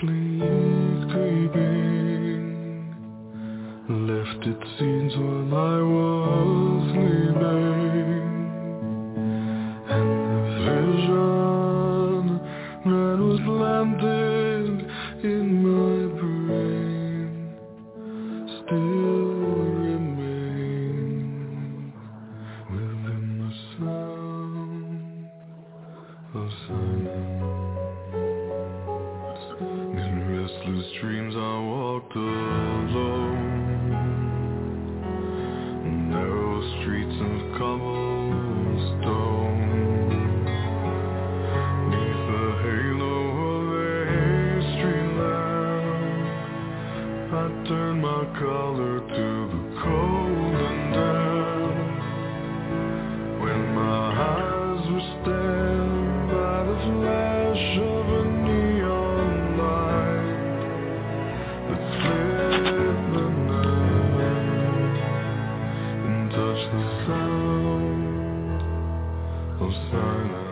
softly creeping left its scenes while I was sleeping. Of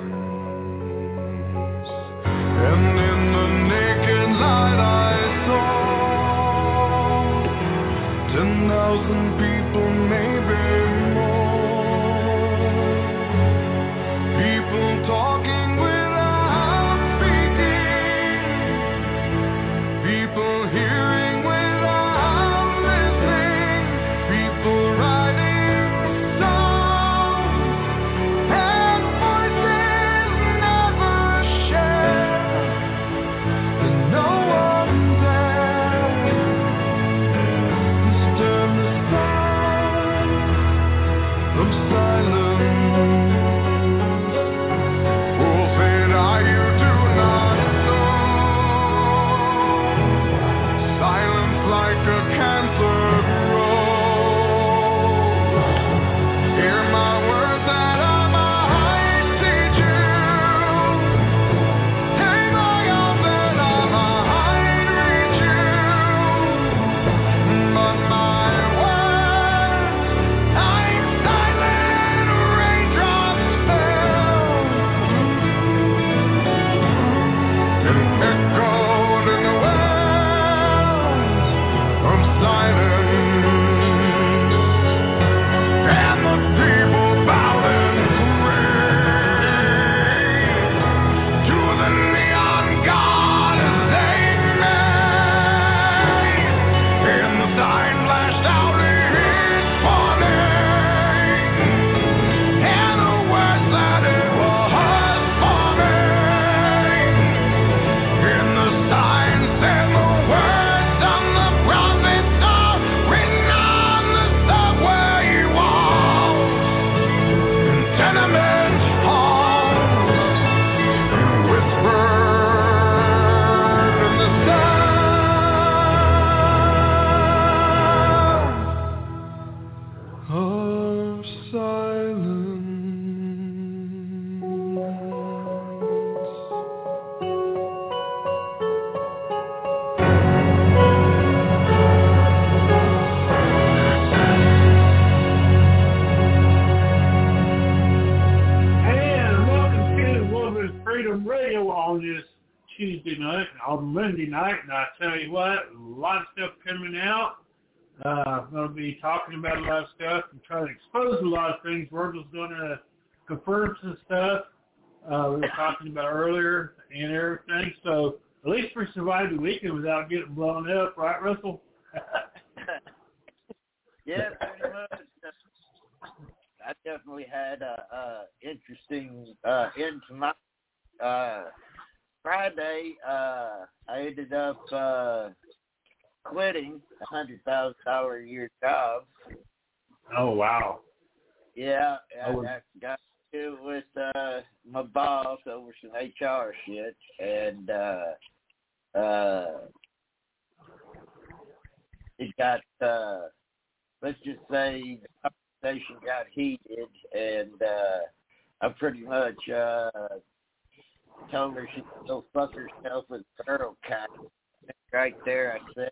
tell you what, a lot of stuff coming out. Uh, I'm going to be talking about a lot of stuff and trying to expose a lot of things. Virgil's going to confirm some stuff uh, we were talking about earlier and everything. So at least we survived the weekend without getting blown up, right, Russell? Yeah, pretty much. I definitely had a, a interesting uh, end to my uh, Friday. Uh, I ended up uh, quitting a hundred thousand dollar a year job. oh, wow. Yeah, I, would- I got to it with uh, my boss over some HR shit, and uh, uh, it got. Uh, let's just say the conversation got heated, and uh, I pretty much uh, told her she could go fuck herself with girl cat. Right there, I said,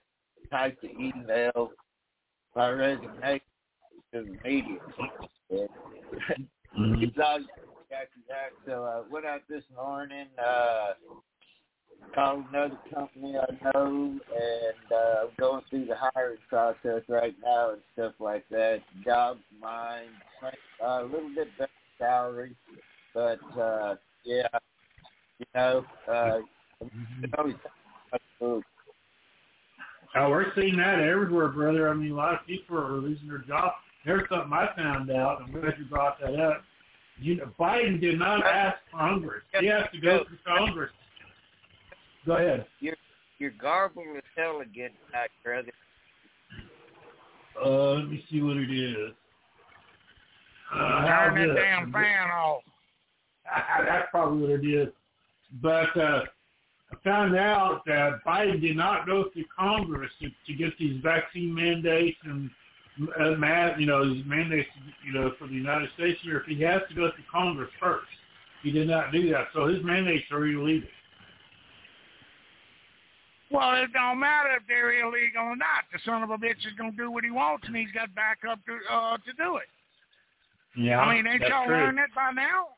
type the email, my resignation to the media. It's all after that. So I went out this morning, uh, called another company I know, and uh, I'm going through the hiring process right now and stuff like that. Job's mine, uh, a little bit better salary, but uh, yeah, you know, uh, it's always move. Oh, we're seeing that everywhere, brother. I mean, a lot of people are losing their jobs. There's something I found out. I'm glad you brought that up. You know, Biden did not ask Congress. He has to go through Congress. Go ahead. You're you're garbled as hell again, tonight, brother. Uh, let me see what it is. Uh, Turn that damn fan off. That's probably what it is. But uh, I found out that Biden did not go through Congress to, to get these vaccine mandates and uh, ma- you know these mandates you know for the United States here. If he has to go through Congress first, he did not do that. So his mandates are illegal. Well, it don't matter if they're illegal or not. The son of a bitch is gonna do what he wants, and he's got backup to uh, to do it. Yeah, I mean, ain't y'all true. learned that by now?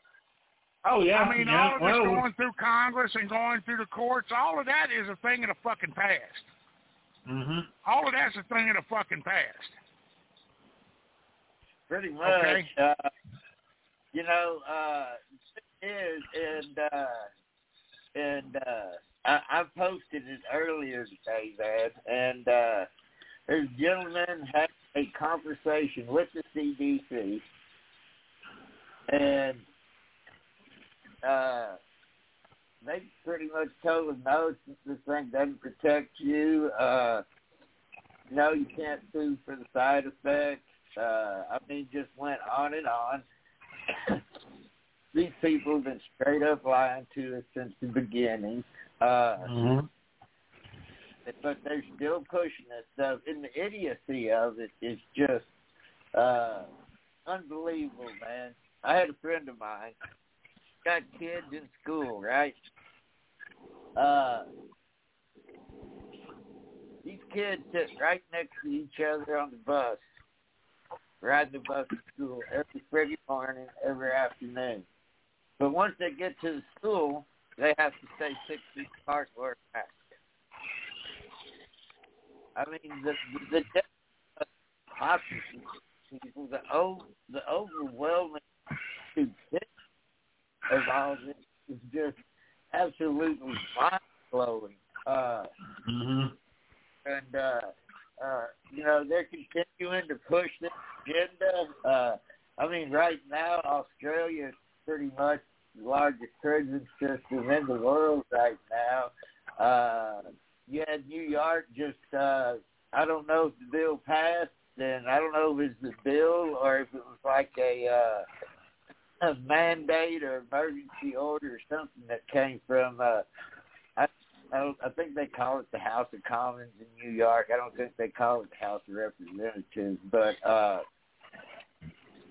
Oh yeah, I mean, yeah. all of this well, going through Congress and going through the courts, all of that is a thing of the fucking past. hmm All of that's a thing of the fucking past. Pretty much. Okay. Uh, you know, uh, is and uh, and uh, I, I posted it earlier today, man, and uh, there's a gentleman had a conversation with the CDC, and uh, they pretty much told him, no, this thing doesn't protect you. Uh, no, you can't sue for the side effects. Uh, I mean, just went on and on. These people have been straight up lying to us since the beginning. Uh, hmm but they're still pushing this stuff. And the idiocy of it is just uh, unbelievable, man. I had a friend of mine, got kids in school, right? Uh, these kids sit right next to each other on the bus, riding the bus to school every Friday morning, every afternoon. But once they get to the school, they have to stay six feet apart or back. I mean, the the, the the the overwhelming stupidity of all this is just absolutely mind blowing. Uh, hmm and uh, uh, you know they're continuing to push this agenda. Uh, I mean, right now Australia is pretty much the largest prison system in the world right now. Uh, you had New York just uh, I don't know if the bill passed, and I don't know if it's the bill or if it was like a uh, a mandate or emergency order or something that came from uh, I, I think they call it the House of Commons in New York. I don't think they call it the House of Representatives, but uh,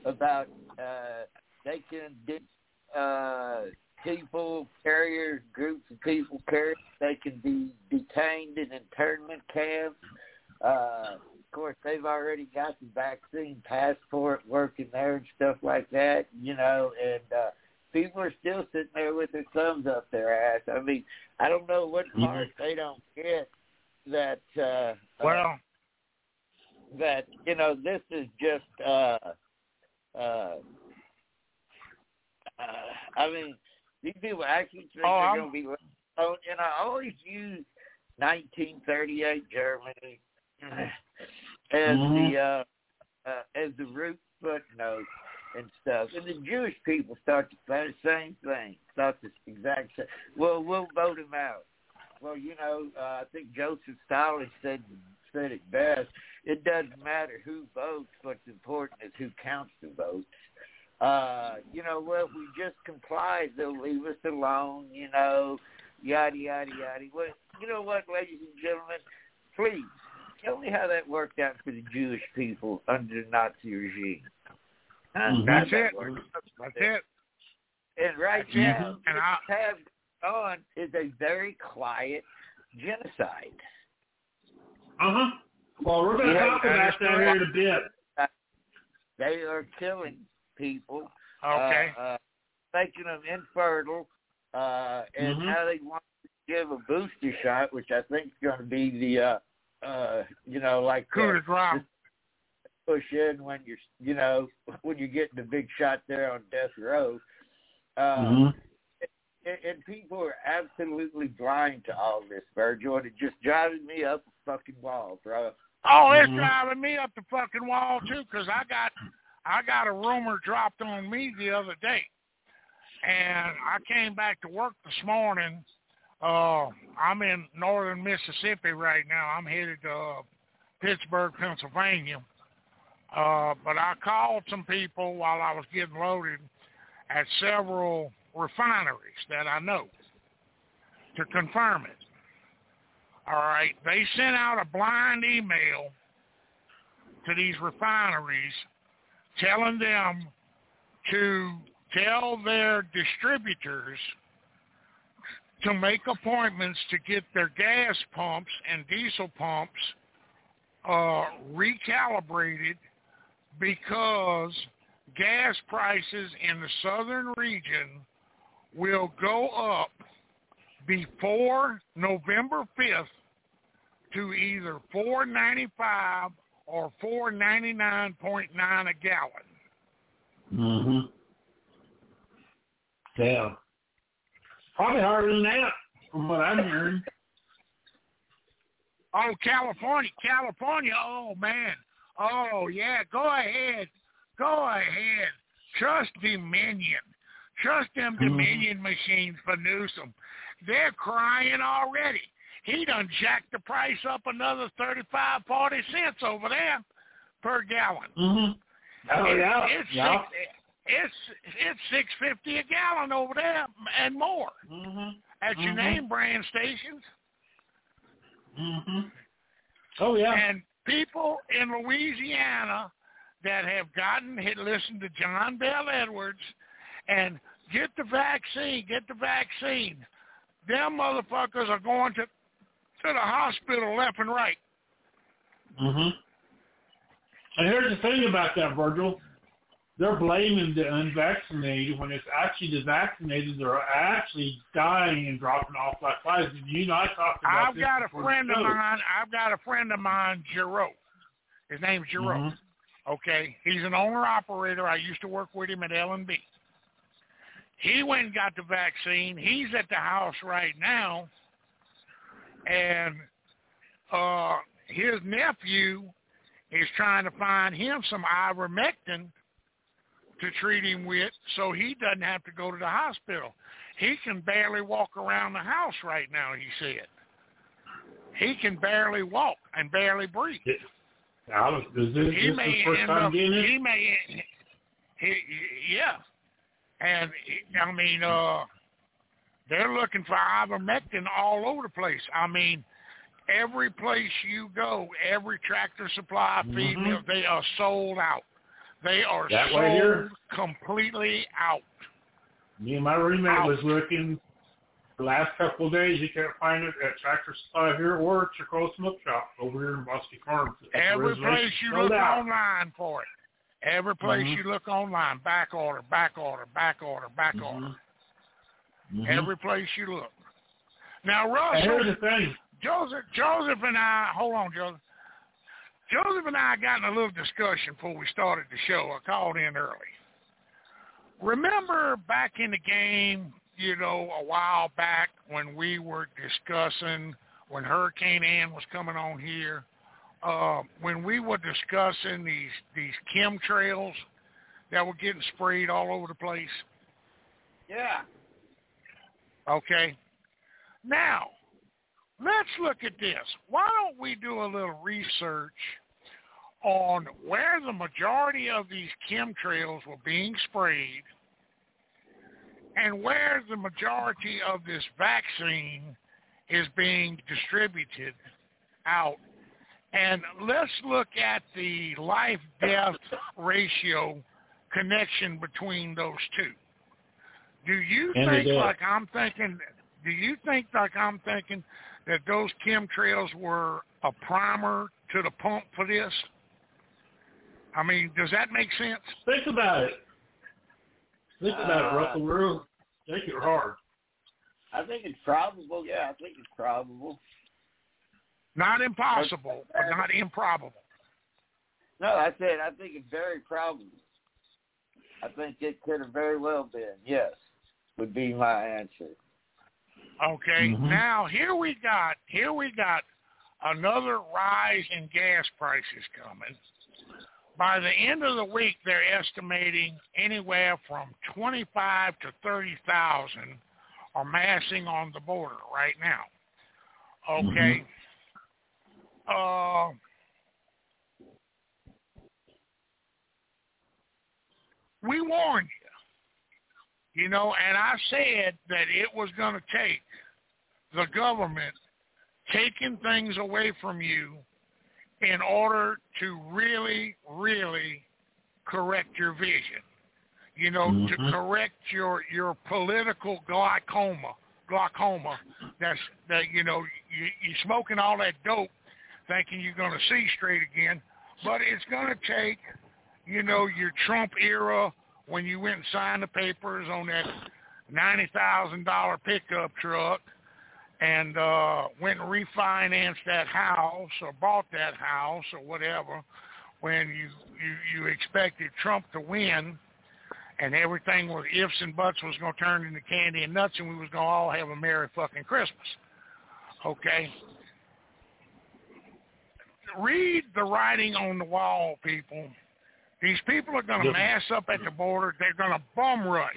about uh, they can de- uh, people carriers, groups of people carriers. They can be detained in internment camps. Uh, of course, they've already got the vaccine passport working there and stuff like that. You know, and uh, people are still sitting there with their thumbs up their ass. I mean, I don't know what part they don't get that. uh Well, uh, that you know, this is just. uh uh uh, I mean, these people actually think Oh, they're going to be. Oh, and I always use 1938 Germany as Mhm. the uh, uh, as the root footnote and stuff. And the Jewish people start to say the same thing. Thought the exact same. Well, we'll vote him out. Well, you know, uh, I think Joseph Stalin said said it best. It doesn't matter who votes. What's important is who counts the votes. Uh, you know, well, if we just comply, they'll leave us alone. You know, yada yada yada. Well, you know what, ladies and gentlemen, please tell me how that worked out for the Jewish people under the Nazi regime. Huh? Mhm. That's that it. That's it. And right Mhm. now, And what I- we have on is a very quiet genocide. Uh huh. Well, we're going to Yeah, talk about that here in a bit. They are killing people, Okay. uh, uh, making them infertile, uh, and Mhm. now they want to give a booster shot, which I think is going to be the, uh, uh, you know, like Coup uh, de push in when you're, you know, when you're getting the big shot there on death row. Uh, Mhm. and, and people are absolutely blind to all this, Virgil, and it just driving me up a fucking wall, bro. Oh, it's Mhm. driving me up the fucking wall too, 'cause I got I got a rumor dropped on me the other day, and I came back to work this morning. Uh, I'm in northern Mississippi right now. I'm headed to uh, Pittsburgh, Pennsylvania. Uh, but I called some people while I was getting loaded at several refineries that I know to confirm it. All right, they sent out a blind email to these refineries telling them to tell their distributors to make appointments to get their gas pumps and diesel pumps uh, recalibrated because gas prices in the southern region will go up before November 5th to either 495 or 499.9 a gallon. Mhm. Yeah. Probably harder than that, from what I'm hearing. Oh, California, California. Oh man. Oh yeah. Go ahead. Go ahead. Trust Dominion. Trust them Mhm. Dominion machines for Newsom. They're crying already. He done jacked the price up another thirty-five, forty cents over there per gallon. Mhm. Oh It- yeah. It's yeah. It's it's six fifty a gallon over there and more Mhm. at your Mhm. name brand stations. Mhm. Oh yeah. And people in Louisiana that have gotten had listened to John Bel Edwards and get the vaccine, get the vaccine. Them motherfuckers are going to to the hospital left and right. Mhm. And here's the thing about that, Virgil. They're blaming the unvaccinated when it's actually the vaccinated that are actually dying and dropping off like flies. And you know, I talked about this. I've this got a friend of mine. I've got a friend of mine, Giroux. His name's Giroux. Mhm. Okay, he's an owner operator. I used to work with him at L and B. He went and got the vaccine. He's at the house right now, and uh, his nephew is trying to find him some ivermectin to treat him with, so he doesn't have to go to the hospital. He can barely walk around the house right now. He said he can barely walk and barely breathe. I is this, he this may first end time up, getting it? he may, he, yeah, and I mean, uh, they're looking for ivermectin all over the place. I mean, every place you go, every tractor supply feed Mhm. mill, they are sold out. They are That sold way here? completely out. Me and my roommate Ouch. was looking the last couple of days. You can't find it at Tractor Supply here or at Chicago Smoke Shop over here in Bosque Farms. Every place you look out. online for it. Every place Mhm. you look online, back order, back order, back order, back Mhm. order. Mhm. Every place you look. Now, And Russell, here's the thing. Joseph, Joseph and I, hold on, Joseph. Joseph and I got in a little discussion before we started the show. I called in early. Remember back in the game, you know, a while back when we were discussing when Hurricane Ann was coming on here, uh, when we were discussing these these chemtrails that were getting sprayed all over the place. Yeah. Okay. Now, let's look at this. Why don't we do a little research on where the majority of these chemtrails were being sprayed and where the majority of this vaccine is being distributed out. And let's look at the life-death ratio connection between those two. Do you And think like I'm thinking? Do you think like I'm thinking that those chemtrails were a primer to the pump for this? I mean, does that make sense? Think about it. Think about it, Uh, Russell. We're think it hard. I think it's probable. Yeah, I think it's probable. Not impossible, but not improbable. No, I said I think it's very probable. I think it could have very well been. Yes, would be my answer. Okay. Mhm. Now here we got here we got another rise in gas prices coming. By the end of the week, they're estimating anywhere from twenty-five to thirty thousand are massing on the border right now. Okay. Uh, we warned you, know, and I said that it was going to take the government taking things away from you in order to really, really correct your vision. You know, to Mhm. correct your your political glaucoma, glaucoma. That's that you know you you smoking all that dope, thinking you're going to see straight again, but it's going to take, you know, your Trump era when you went and signed the papers on that ninety thousand dollar pickup truck and uh went and refinanced that house or bought that house or whatever when you you you expected Trump to win and everything was ifs and buts was to turn into candy and nuts and we was to all have a merry fucking Christmas. Okay? Read the writing on the wall, people. These people are going to mass up at the border. They're going to bum rush.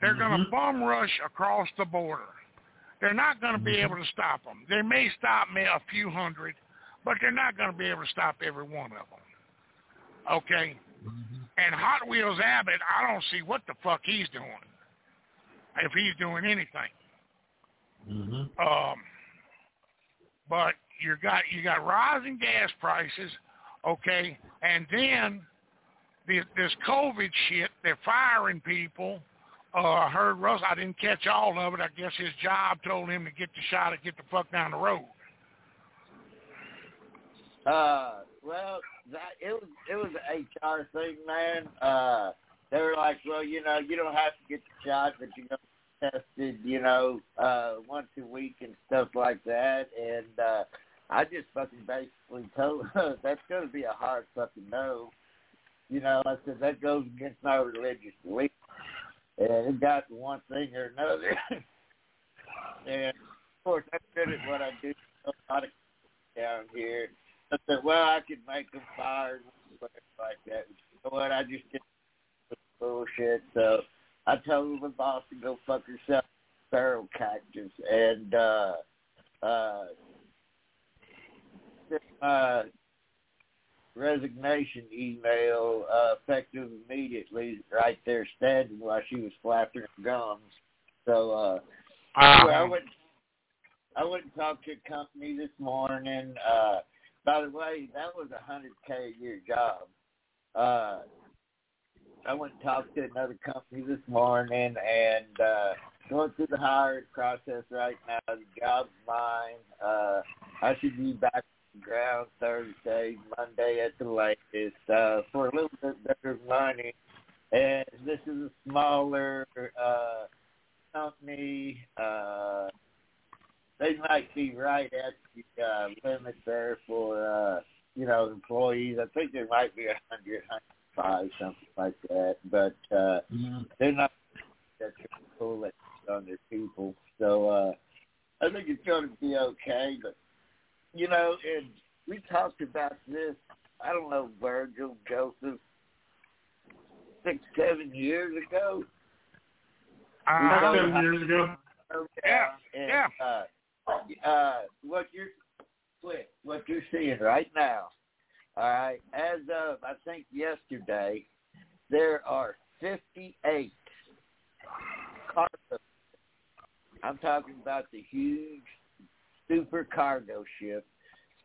They're going to bum rush across the border. They're not going to be able to stop them. They may stop me a few hundred, but they're not going to be able to stop every one of them. Okay? And Hot Wheels Abbott, I don't see what the fuck he's doing. If he's doing anything. Mm-hmm. Um, but you got you got rising gas prices, okay, and then the, this COVID shit. They're firing people. Uh, I heard Russ. I didn't catch all of it. I guess his job told him to get the shot and get the fuck down the road. Uh, well, that it was it was an HR thing, man. Uh, they were like, well, you know, you don't have to get the shot, but you know, tested, you know, uh, once a week and stuff like that. And uh, I just fucking basically told her that's going to be a hard fucking no. You know, I said that goes against my religious belief, and it got one thing or another. and of course, I'm good at what I do. A lot of down here. I said, well, I could make them fired, like that. You know what? I just did bullshit. So I told my boss to go fuck herself, feral cactus, and uh, uh, my resignation email uh, effective immediately, right there standing while she was flapping her gums. So uh, anyway, I went. I went and talked to a company this morning. Uh, by the way, that was a hundred k a year job. uh, I went and talked to another company this morning and uh, going through the hiring process right now. The job's mine. Uh, I should be back ground Thursday, Monday at the latest uh, for a little bit better money. And this is a smaller uh, company. Uh, they might be right at the uh, limit there for uh, you know employees. I think there might be a hundred, hundred five, something like that. But uh, mm-hmm. they're not that cool on their people. So uh, I think it's going to be okay. But you know, and we talked about this. I don't know Virgil Joseph six, seven years ago. Uh, seven years ago. Yeah. And, yeah. Uh, uh, what you're what you're seeing right now. All right, as of I think yesterday, there are 58 cargo. I'm talking about the huge super cargo ships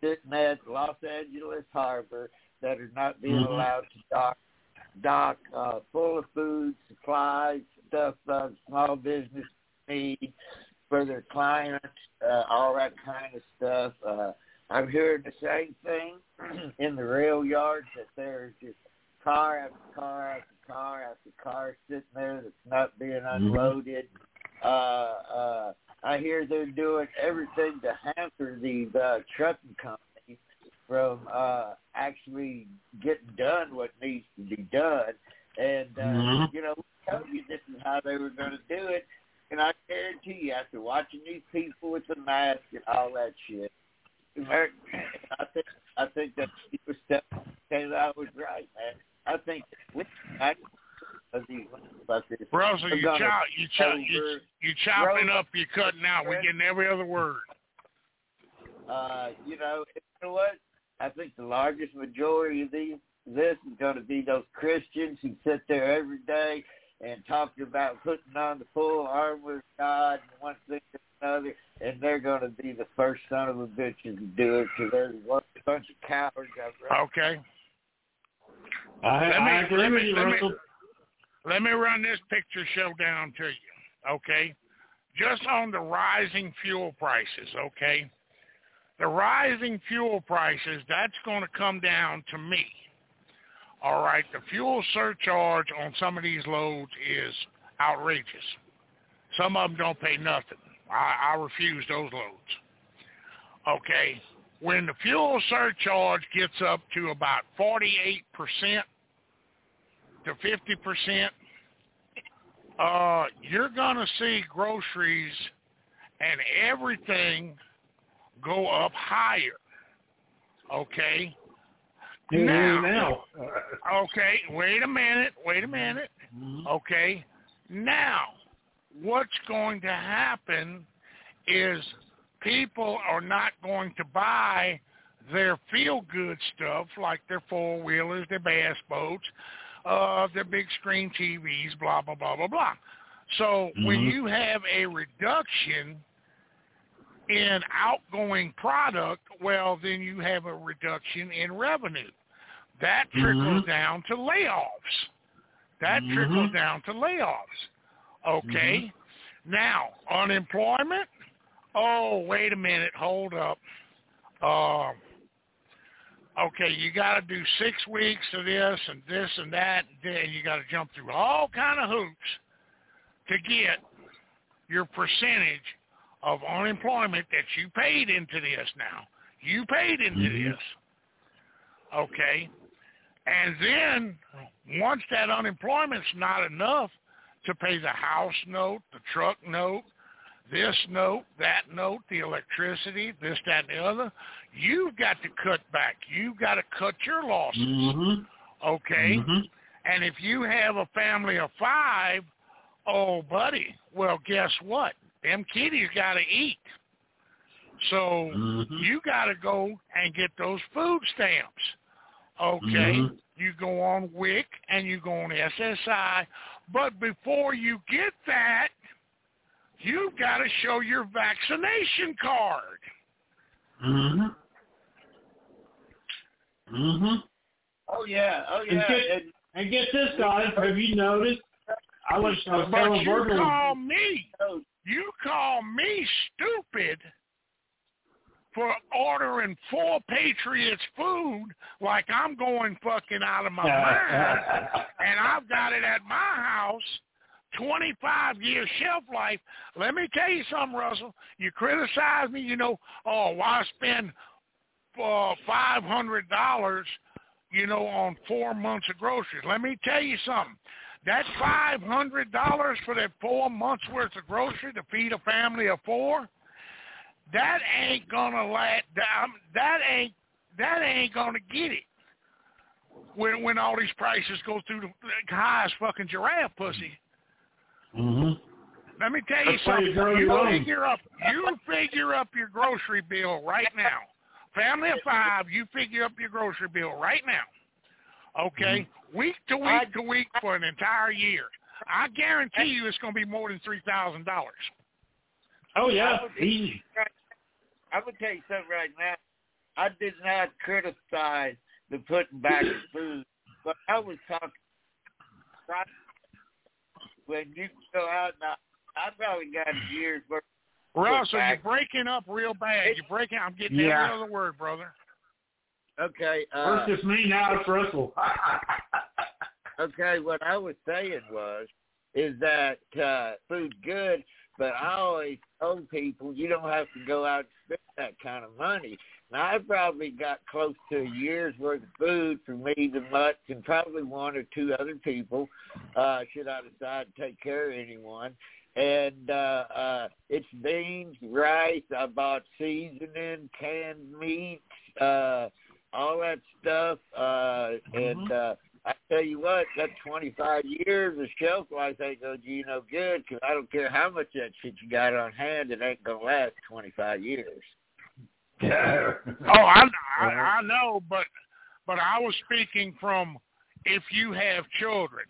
sitting at Los Angeles Harbor that are not being mm-hmm. allowed to dock dock uh, full of food, supplies, stuff uh, small business need for their clients, uh, all that kind of stuff. Uh, I'm hearing the same thing in the rail yards that there's just car after car after car after car sitting there that's not being mm-hmm. unloaded. Mm-hmm. Uh, uh, I hear they're doing everything to hamper these uh, trucking companies from uh, actually getting done what needs to be done. And uh, mm-hmm. you know, we told you this is how they were going to do it. And I guarantee you, after watching these people with the mask and all that shit, I think I think that Steve Step came out was right, man. I think we I, Russell, you chop, you chop, you, you chopping up, you cutting out. We're getting every other word. Uh, you know, you know what? I think the largest majority of these this is going to be those Christians who sit there every day and talking about putting on the full armor of God and one thing and another, and they're going to be the first son of a bitches to do it because there's one bunch of cowards out there. Okay. I, let me, I agree let with me, you, Russell. Let me run this picture show down to you, okay? Just on the rising fuel prices, okay? The rising fuel prices, that's going to come down to me all right, the fuel surcharge on some of these loads is outrageous. Some of them don't pay nothing. I, I refuse those loads. Okay, when the fuel surcharge gets up to about 48% to 50%, uh, you're going to see groceries and everything go up higher. Okay? Now, now. okay, wait a minute, wait a minute. Mm-hmm. Okay, now what's going to happen is people are not going to buy their feel-good stuff like their four-wheelers, their bass boats, uh, their big screen TVs, blah, blah, blah, blah, blah. So mm-hmm. when you have a reduction in outgoing product, well, then you have a reduction in revenue. That trickles mm-hmm. down to layoffs. That mm-hmm. trickles down to layoffs. Okay. Mm-hmm. Now, unemployment. Oh, wait a minute. Hold up. Uh, okay, you got to do six weeks of this and this and that, and then you got to jump through all kind of hoops to get your percentage of unemployment that you paid into this now. You paid into mm-hmm. this. Okay. And then once that unemployment's not enough to pay the house note, the truck note, this note, that note, the electricity, this, that, and the other, you've got to cut back. You've got to cut your losses. Mm-hmm. Okay? Mm-hmm. And if you have a family of five, oh, buddy, well, guess what? Them kiddies got to eat. So mm-hmm. you got to go and get those food stamps. Okay, mm-hmm. you go on WIC and you go on SSI, but before you get that, you've got to show your vaccination card. Mhm. Mhm. Oh yeah, oh And yeah. get, And, and get this, guys. Have you noticed? I was, I was But you Virgil. call me, you call me stupid for ordering four Patriots food like I'm going fucking out of my mind, and I've got it at my house. 25 year shelf life. Let me tell you something, Russell. You criticize me, you know, oh, why spend uh, $500, you know, on four months of groceries? Let me tell you something. That $500 for that four months worth of grocery to feed a family of four, that ain't gonna last. Down. That ain't that ain't gonna get it when when all these prices go through the high as fucking giraffe pussy. Mm-hmm. Let me tell you That's why something. you You figure up you figure up your grocery bill right now. Family of five, you figure up your grocery bill right now. Okay? Mm-hmm. Week to week to week for an entire year. I guarantee you it's gonna be more than three thousand dollars. Oh yeah, I would- easy. I'm gonna tell you something right now. I did not criticize the putting back of food, but I was talking right when you go out now. I probably got a year's worth. of Russell, you're breaking up real bad. You're breaking I'm getting Yeah. every other word, brother. Okay. Uh, First it's me, now it's Russell. okay, what I was saying was is that uh food good, but I always told people you don't have to go out and spend that kind of money. Now I probably got close to a year's worth of food for me, the mutts, and probably one or two other people, uh, should I decide to take care of anyone. And uh uh it's beans, rice, I bought seasoning, canned meats, uh all that stuff, uh and uh I tell you what, that 25 years of shelf life ain't gonna do you no good 'cause I don't care how much that shit you got on hand, it ain't gonna last 25 years. Oh, I, I I know, but but I was speaking from if you have children,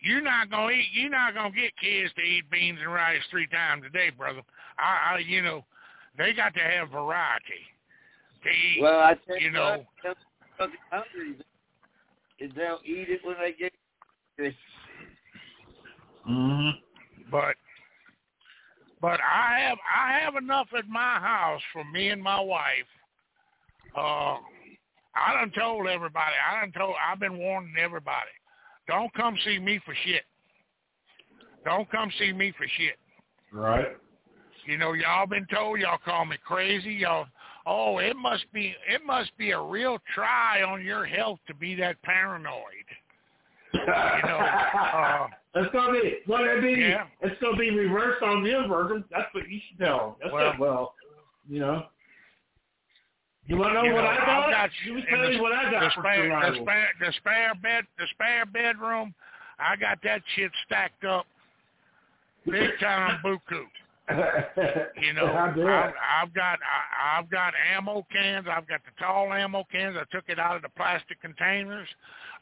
you're not gonna eat. You're not gonna get kids to eat beans and rice three times a day, brother. I, I you know, they got to have variety to eat. Well, I tell you know, what, hungry is they'll eat it when they get it. mm-hmm. but but I have I have enough at my house for me and my wife. Uh, I done told everybody. I done told. I've been warning everybody. Don't come see me for shit. Don't come see me for shit. Right. You know, y'all been told. Y'all call me crazy. Y'all. Oh, it must be. It must be a real try on your health to be that paranoid. You know. Uh, It's gonna be well it be Yeah. it's gonna be reversed on them, Virgil. That's what you should tell. That's Well- it. Well, you know. You wanna know you what know, I got? got Let me tell you what I the got for spare, the spare, the spare bed, the spare bedroom. I got that shit stacked up, big time buku. You know. I've, I've got I, I've got ammo cans. I've got the tall ammo cans. I took it out of the plastic containers.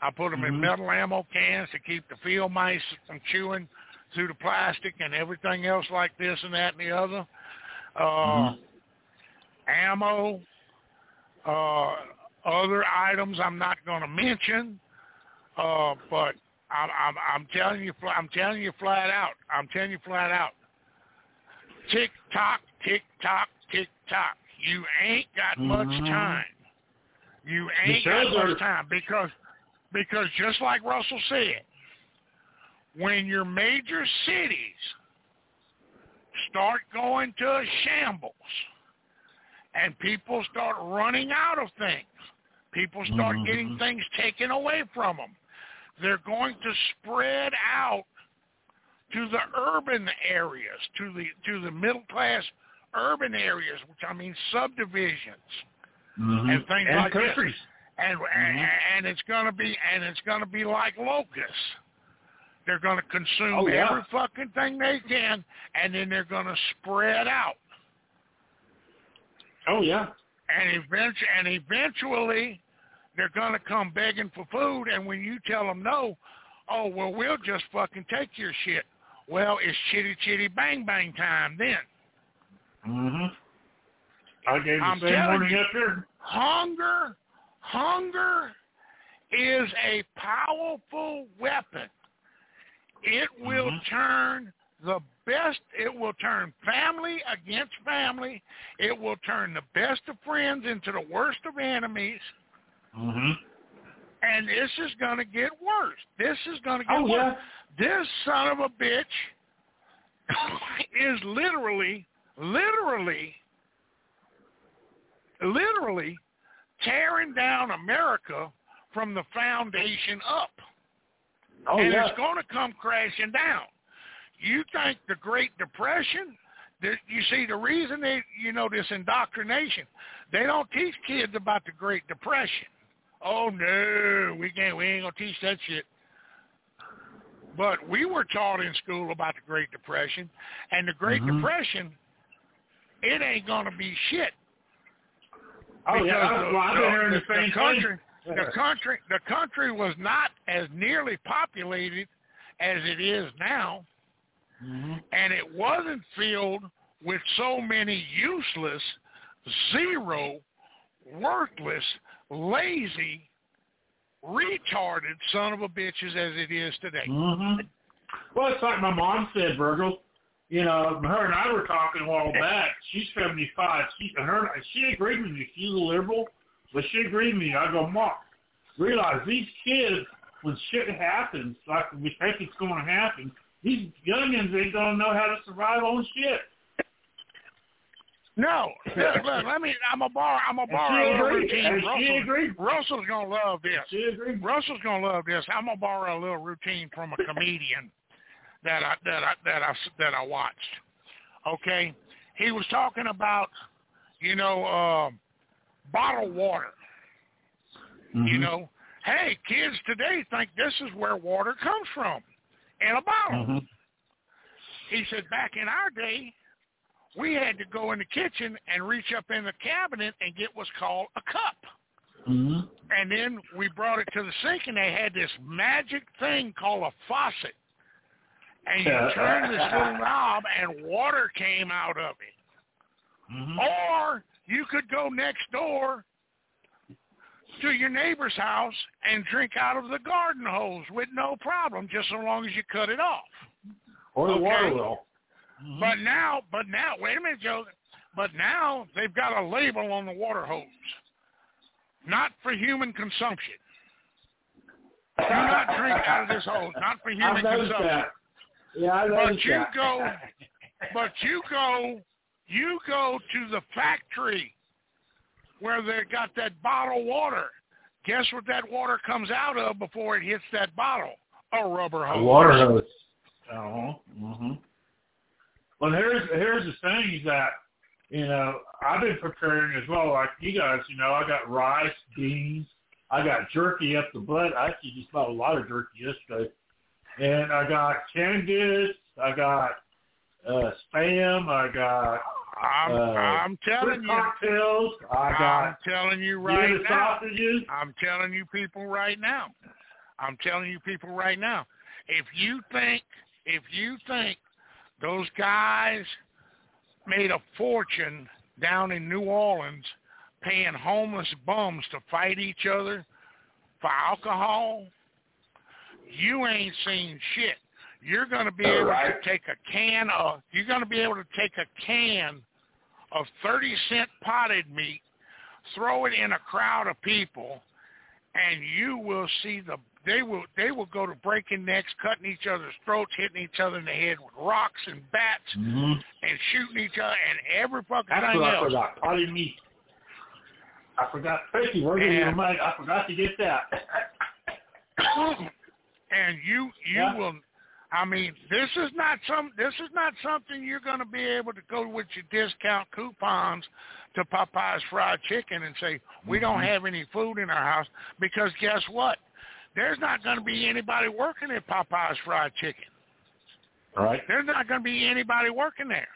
I put them in Mhm. metal ammo cans to keep the field mice from chewing through the plastic and everything else like this and that and the other. Uh, Mhm. Ammo, uh, other items I'm not going to mention, uh, but I'm, I'm, I'm telling you, I'm telling you flat out. I'm telling you flat out. Tick tock, tick tock, tick tock. You ain't got much Mhm. time. You The ain't got shows are- much time because because just like Russell said, when your major cities start going to a shambles and people start running out of things, people start Mhm. getting things taken away from them, they're going to spread out to the urban areas, to the to the middle class urban areas, which I mean subdivisions Mhm. and things and like this. countries. and and, and it's gonna be and it's gonna be like locusts. They're gonna consume Oh, yeah. every fucking thing they can, and then they're gonna spread out. Oh yeah. And eventually, and eventually, they're gonna come begging for food. And when you tell them no, oh well, we'll just fucking take your shit. Well, it's chitty chitty bang bang time then. Mhm. I gave the I'm same warning you. up here. Hunger, hunger is a powerful weapon. It will Mhm. turn the best, it will turn family against family. It will turn the best of friends into the worst of enemies. Mm-hmm. And this is going to get worse. This is going to get Oh, worse. yeah. This son of a bitch is literally, literally, literally tearing down America from the foundation up. Oh, and yeah. it's going to come crashing down. You think the Great Depression? that You see, the reason they, you know, this indoctrination, they don't teach kids about the Great Depression. Oh no, we can't. We ain't gonna teach that shit. But we were taught in school about the Great Depression, and the Great Mhm. Depression, it ain't gonna be shit. Oh, yeah. Because I- well, I've been hearing the same country, thing. the country, the country was not as nearly populated as it is now, Mm-hmm. and it wasn't filled with so many useless, zero, worthless, lazy, retarded son of a bitches as it is today. hmm Well, it's like my mom said, Virgil. You know, her and I were talking a while back. She's seventy five. She and her she agreed with me. She's a liberal, but she agreed with me. I go, Mom, realize these kids when shit happens, like we think it's going to happen, these youngins they don't know how to survive on shit. No, look, look, let me. I'm a bar. I'm a borrow a routine. She Russell. Russell's gonna love this. Russell's gonna love this. I'm gonna borrow a little routine from a comedian that I that I that I that I watched. Okay, he was talking about you know uh, bottled water. Mm-hmm. You know, hey, kids today think this is where water comes from in a bottle. hmm He said back in our day, we had to go in the kitchen and reach up in the cabinet and get what's called a cup. hmm And then we brought it to the sink, and they had this magic thing called a faucet. And you turn this little knob, and water came out of it. hmm Or you could go next door to your neighbor's house and drink out of the garden hose with no problem, just so long as you cut it off. Or the Okay. water well. But now, but now, wait a minute, Joe. But now they've got a label on the water hose, not for human consumption. Do not drink out of this hose, not for human consumption. that. Yeah, I But you that. go, but you go, you go to the factory where they got that bottled water. Guess what that water comes out of before it hits that bottle? A rubber hose. A water hose. Uh-huh. hmm Well, here's here's the thing is that you know I've been preparing as well, like you guys. You know, I got rice, beans, I got jerky up the butt. I actually just bought a lot of jerky yesterday, and I got canned goods. I got uh spam. I got I'm, uh, I'm telling you. cocktails. I I'm telling you you right know, now. sausages. I'm telling you people right now. I'm telling you people right now. If you think, if you think those guys made a fortune down in New Orleans paying homeless bums to fight each other for alcohol, you ain't seen shit. You're going to be able Right. to take a can of, you're going to be able to take a can of 30 cent potted meat, throw it in a crowd of people, and you will see the they will they will go to breaking necks, cutting each other's throats, hitting each other in the head with rocks and bats, Mm-hmm. and shooting each other, and every fucking That's thing what I else. forgot. Pardon me. I forgot. Thank you. We're And- to mind. I forgot to get that. and you you Yeah. will I mean, this is not some this is not something you're going to be able to go with your discount coupons to Popeye's fried chicken and say, "We don't Mm-hmm. have any food in our house" because guess what? There's not going to be anybody working at Popeye's fried chicken. All right. There's not going to be anybody working there.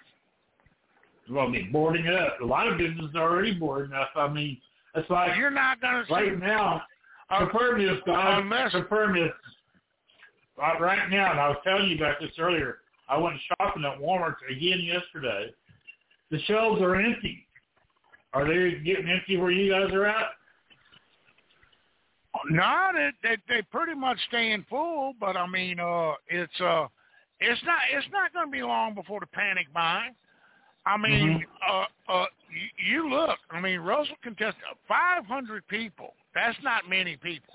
Well, I mean, boarding up. A lot of businesses are already boarding up. I mean, it's like You're not going to see right now. uh, this, guys. unless-. Right, right now, and I was telling you about this earlier. I went shopping at Walmart again yesterday. The shelves are empty. Are they getting empty where you guys are at? No, they, they they pretty much staying full, but I mean, uh, it's uh, it's not it's not going to be long before the panic buying. I mean, uh, uh, you, you look. I mean, Russell contested 500 people. That's not many people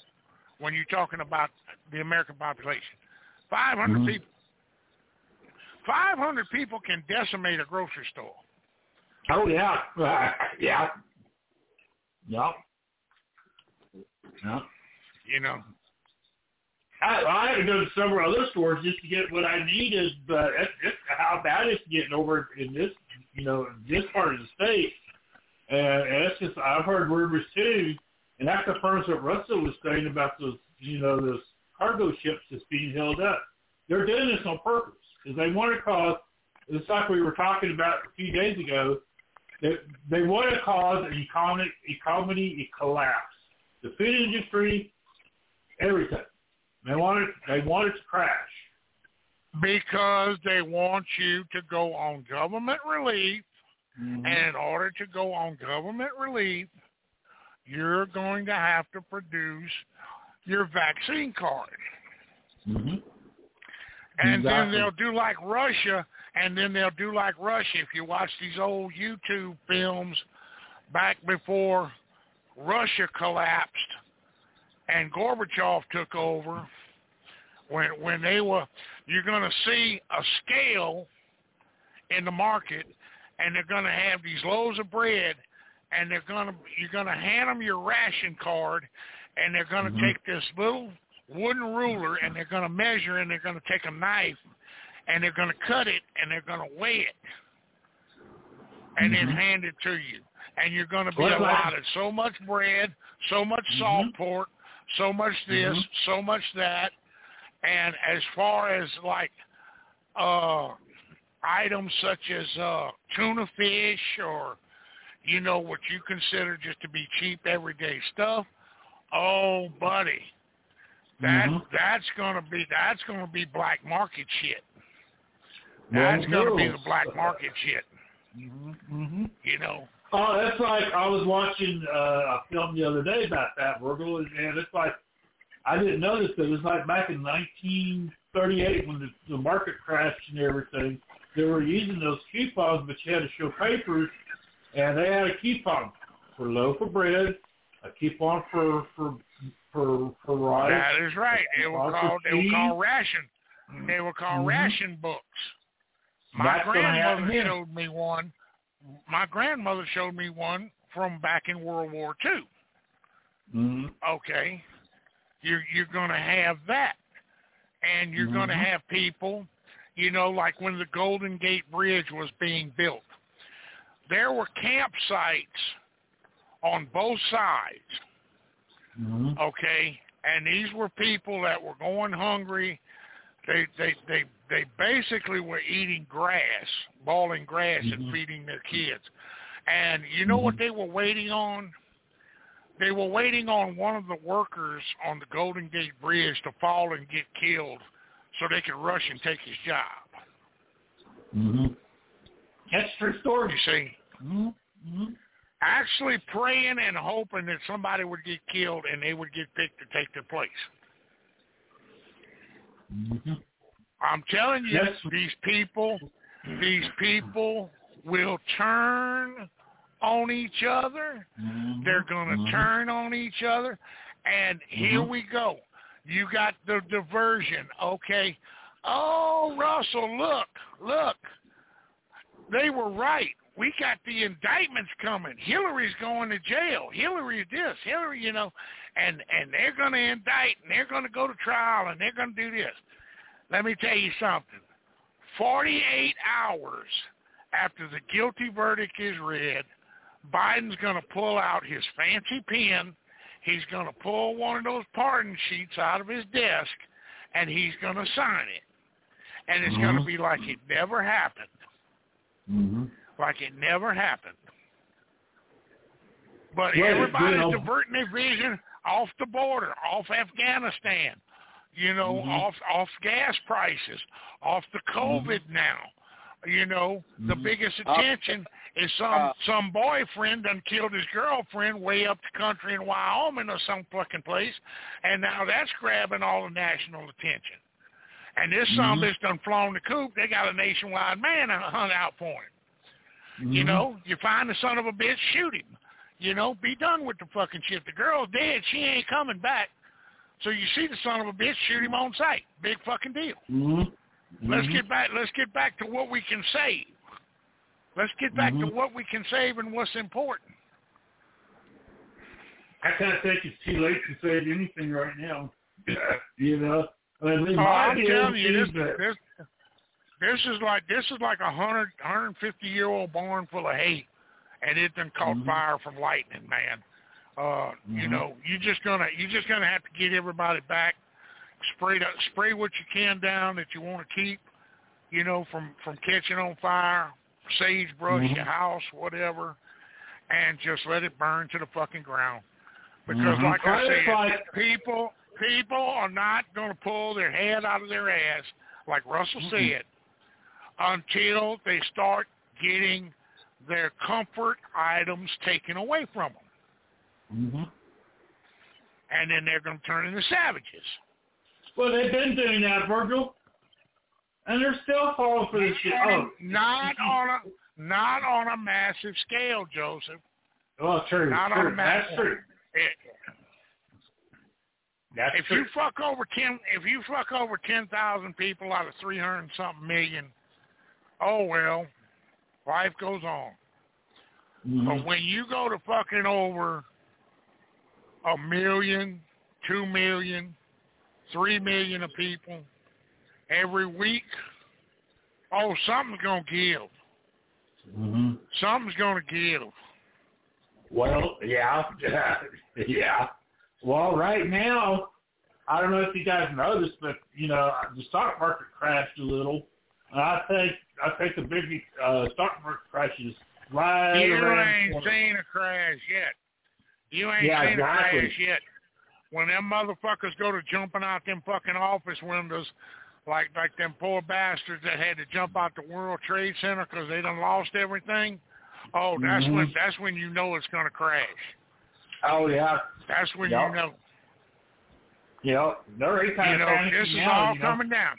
when you're talking about the American population. 500 Mhm. people. 500 people can decimate a grocery store. Oh yeah, uh, yeah, yeah, yeah. You know. I, I had to go to several other stores just to get what I needed, but it's how bad it's getting over in this, you know, this part of the state. And, and it's just I've heard rumors too, and that confirms what Russell was saying about those, you know, those cargo ships that's being held up. They're doing this on purpose because they want to cause. It's like we were talking about a few days ago. They, they want to cause an economic economy collapse. The food industry, everything. They want it. They want it to crash. Because they want you to go on government relief, Mm-hmm. and in order to go on government relief, you're going to have to produce your vaccine card. Mm-hmm. And then they'll do like Russia, and then they'll do like Russia. If you watch these old YouTube films back before Russia collapsed and Gorbachev took over, when when they were, you're going to see a scale in the market, and they're going to have these loaves of bread, and they're going to you're going to hand them your ration card, and they're going to Mhm. take this little wooden ruler, and they're going to measure, and they're going to take a knife, and they're going to cut it, and they're going to weigh it, and then Mhm. hand it to you, and you're going to be Well, that's like- allotted so much bread, so much salt Mhm. pork, so much this, Mhm. so much that, and as far as like uh items such as uh tuna fish or you know what you consider just to be cheap everyday stuff, oh buddy. That Mhm. that's gonna be that's gonna be black market shit. That's Well, gonna be the black market shit, Mm-hmm. you know. Oh, that's like I was watching uh, a film the other day about that, Virgil, and and it's like I didn't notice it. It was like back in 1938 when the, the market crashed and everything. They were using those coupons, but you had to show papers, and they had a coupon for loaf of bread, a coupon for for for for rice. That is right. They were called they were called ration. They were called Mhm. ration books. My That's grandmother showed me one. My grandmother showed me one from back in World War Two. Mm-hmm. Okay, you're you're going to have that, and you're going to have people, you know, like when the Golden Gate Bridge was being built, there were campsites on both sides. Mm-hmm. okay. And these were people that were going hungry. They they they they basically were eating grass boiling grass and Mhm. feeding their kids and you know what they were waiting on they were waiting on one of the workers on the golden gate bridge to fall and get killed so they could rush and take his job Mm-hmm. That's true story. you see Mm-hmm. actually praying and hoping that somebody would get killed and they would get picked to take their place Mm-hmm. I'm telling you, Yes. these people, these people will turn on each other. Mm-hmm. They're going to turn on each other. And here Mhm. we go. You got the diversion. Okay. Oh, Russell, look, look. They were right. We got the indictments coming. Hillary's going to jail. Hillary this, Hillary, you know, and and they're going to indict and they're going to go to trial and they're going to do this. Let me tell you something. 48 hours after the guilty verdict is read, Biden's going to pull out his fancy pen. He's going to pull one of those pardon sheets out of his desk, and he's going to sign it. And it's going to be like it never happened, Mm-hmm. like it never happened. But Well, everybody's diverting their vision off the border, off Afghanistan, you know, Mhm. off off gas prices, off the COVID now. You know, the Mhm. biggest Off- attention is some Uh. some boyfriend done killed his girlfriend way up the country in Wyoming or some fucking place, and now that's grabbing all the national attention. And this son of a bitch done flown the coop. They got a nationwide man hung out for him. You know, you find the son of a bitch, shoot him. You know, be done with the fucking shit. The girl's dead. She ain't coming back. So you see the son of a bitch, shoot him on sight. Big fucking deal. Mm-hmm. Let's get back. Let's get back to what we can save. Let's get back to Mhm. what we can save and what's important. I kind of think it's too late to save anything right now. you know, I mean, we Oh, might I'm telling you, this, this this is like this is like a hundred, hundred and fifty year old barn full of hay, and it done caught Mhm. fire from lightning, man. Uh, you Mhm. know, you're just gonna you're just gonna have to get everybody back. Spray the, spray what you can down that you want to keep. You know, from from catching on fire, sagebrush, Mhm. your house, whatever, and just let it burn to the fucking ground. Because, Mhm. like I said, like- people people are not going to pull their head out of their ass, like Russell Mhm. said, until they start getting their comfort items taken away from them, hmm and then they're going to turn into savages. well, they've been doing that, Virgil, and they're still falling for this shit. Oh, Not on a not on a massive scale, Joseph. oh, true, Not on true. a That's massive. true. It, That's if true. you fuck over ten, if you fuck over ten thousand people out of three hundred something million, oh well, life goes on. Mhm. But when you go to fucking over a million, two million, three million of people every week, oh, something's gonna give. Mhm. Something's gonna give. Well, yeah, yeah. Well, right now, I don't know if you guys noticed, but you know the stock market crashed a little. And I think I think the big uh, stock market crash is right You around ain't corner. seen a crash yet. You ain't Yeah, seen exactly. crash yet. When them motherfuckers go to jumping out them fucking office windows, like like them poor bastards that had to jump out the World Trade Center because they done lost everything. Oh, that's Mhm. when that's when you know it's gonna crash. Oh yeah, That's when Yep. you know. yeah. They're You know, this is now, all you know? coming down.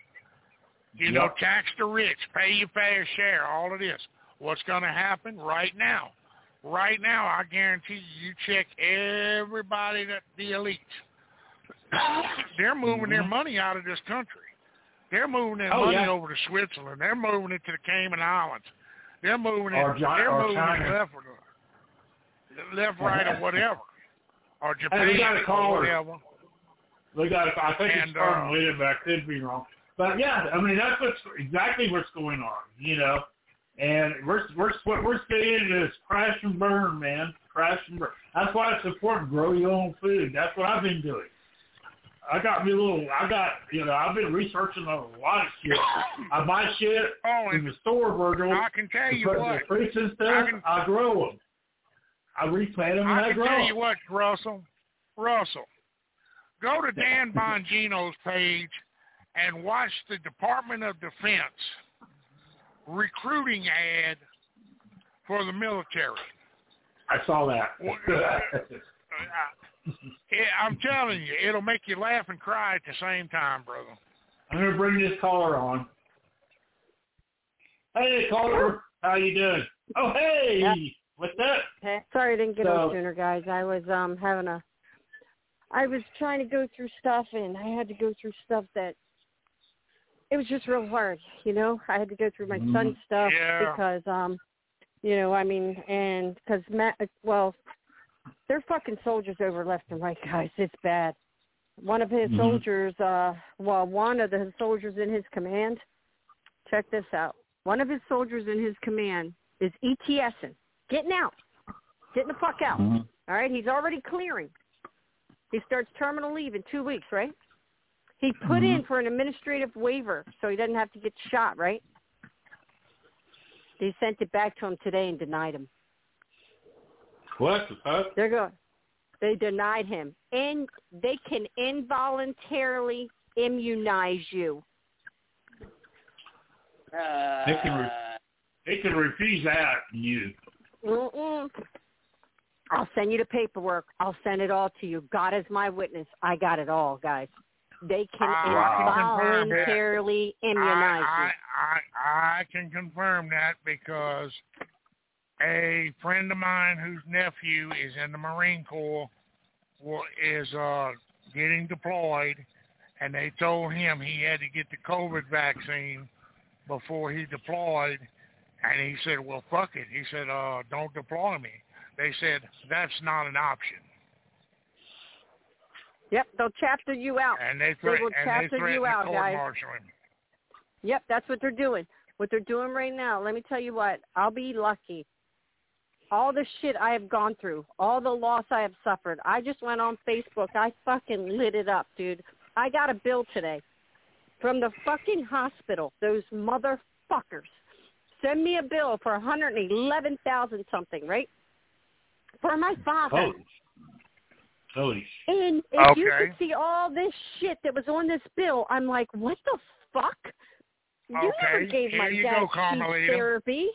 You know, tax the rich, pay your fair share, all of this. What's going to happen right now? Right now, I guarantee you, you check everybody that the elites. They're moving their Mhm. money out of this country. They're moving their Oh, money yeah. over to Switzerland. They're moving it to the Cayman Islands. They're moving it. Or they're or moving China. it left, or- left, right, or whatever, or Hey, we got a Japan or caller. whatever. They got. I think And, it's starting uh, but I could be wrong. But yeah, I mean that's what's exactly what's going on, you know. And we're we're what we're seeing is crash and burn, man. Crash and burn. That's why it's important. Grow your own food. That's what I've been doing. I got me a little. I got you know. I've been researching a lot of shit. I buy shit Oh, in the store, Virgil. I can tell you what. the fruits and I can- I, grow them. I replant them and I, I can grow tell 'em. you what, Russell. Russell, go to Dan Bongino's page and watch the Department of Defense recruiting ad for the military. I saw that. Well, I'm telling you, it'll make you laugh and cry at the same time, brother. I'm gonna bring this caller on. Hey, caller, how you doing? Oh, hey, Yeah. what's up? Hey, sorry I didn't get So- on sooner, guys. I was um having a I was trying to go through stuff and I had to go through stuff that it was just real hard, you know. I had to go through my Mhm. son's stuff Yeah. because um you know, I mean, and cuz Matt well, they're fucking soldiers over left and right, guys. It's bad. One of his Mhm. soldiers uh well, one of the soldiers in his command check this out. One of his soldiers in his command is ETSing, getting out, getting the fuck out. Mhm. All right, he's already clearing. He starts terminal leave in two weeks, right? He put in Mhm. for an administrative waiver so he doesn't have to get shot, right? They sent it back to him today and denied him. What the fuck? They're going. They denied him, and they can involuntarily immunize you. Uh, They can re- They can refuse that. You. Mm-mm. I'll send you the paperwork. I'll send it all to you. God is my witness. I got it all, guys. They can I can confirm that. voluntarily immunize I, you. I, I, I can confirm that because a friend of mine whose nephew is in the Marine Corps is uh, getting deployed, and they told him he had to get the COVID vaccine before he deployed, and he said, "Well, fuck it." He said, uh, "Don't deploy me." They said that's not an option, Yep, they'll chapter you out. and they They threat will and they chapter you out, guys. Yep, that's what they're doing. What they're doing right now, let me tell you what, I'll be lucky. All the shit I have gone through, all the loss I have suffered. I just went on Facebook. I fucking lit it up, dude. I got a bill today from the fucking hospital. Those motherfuckers send me a bill for 111,000 something, right? For my father. Holy. Holy. And if you could see all this shit that was on this bill, I'm like, what the fuck? You never gave here my you dad go, cheap Carmelita. therapy.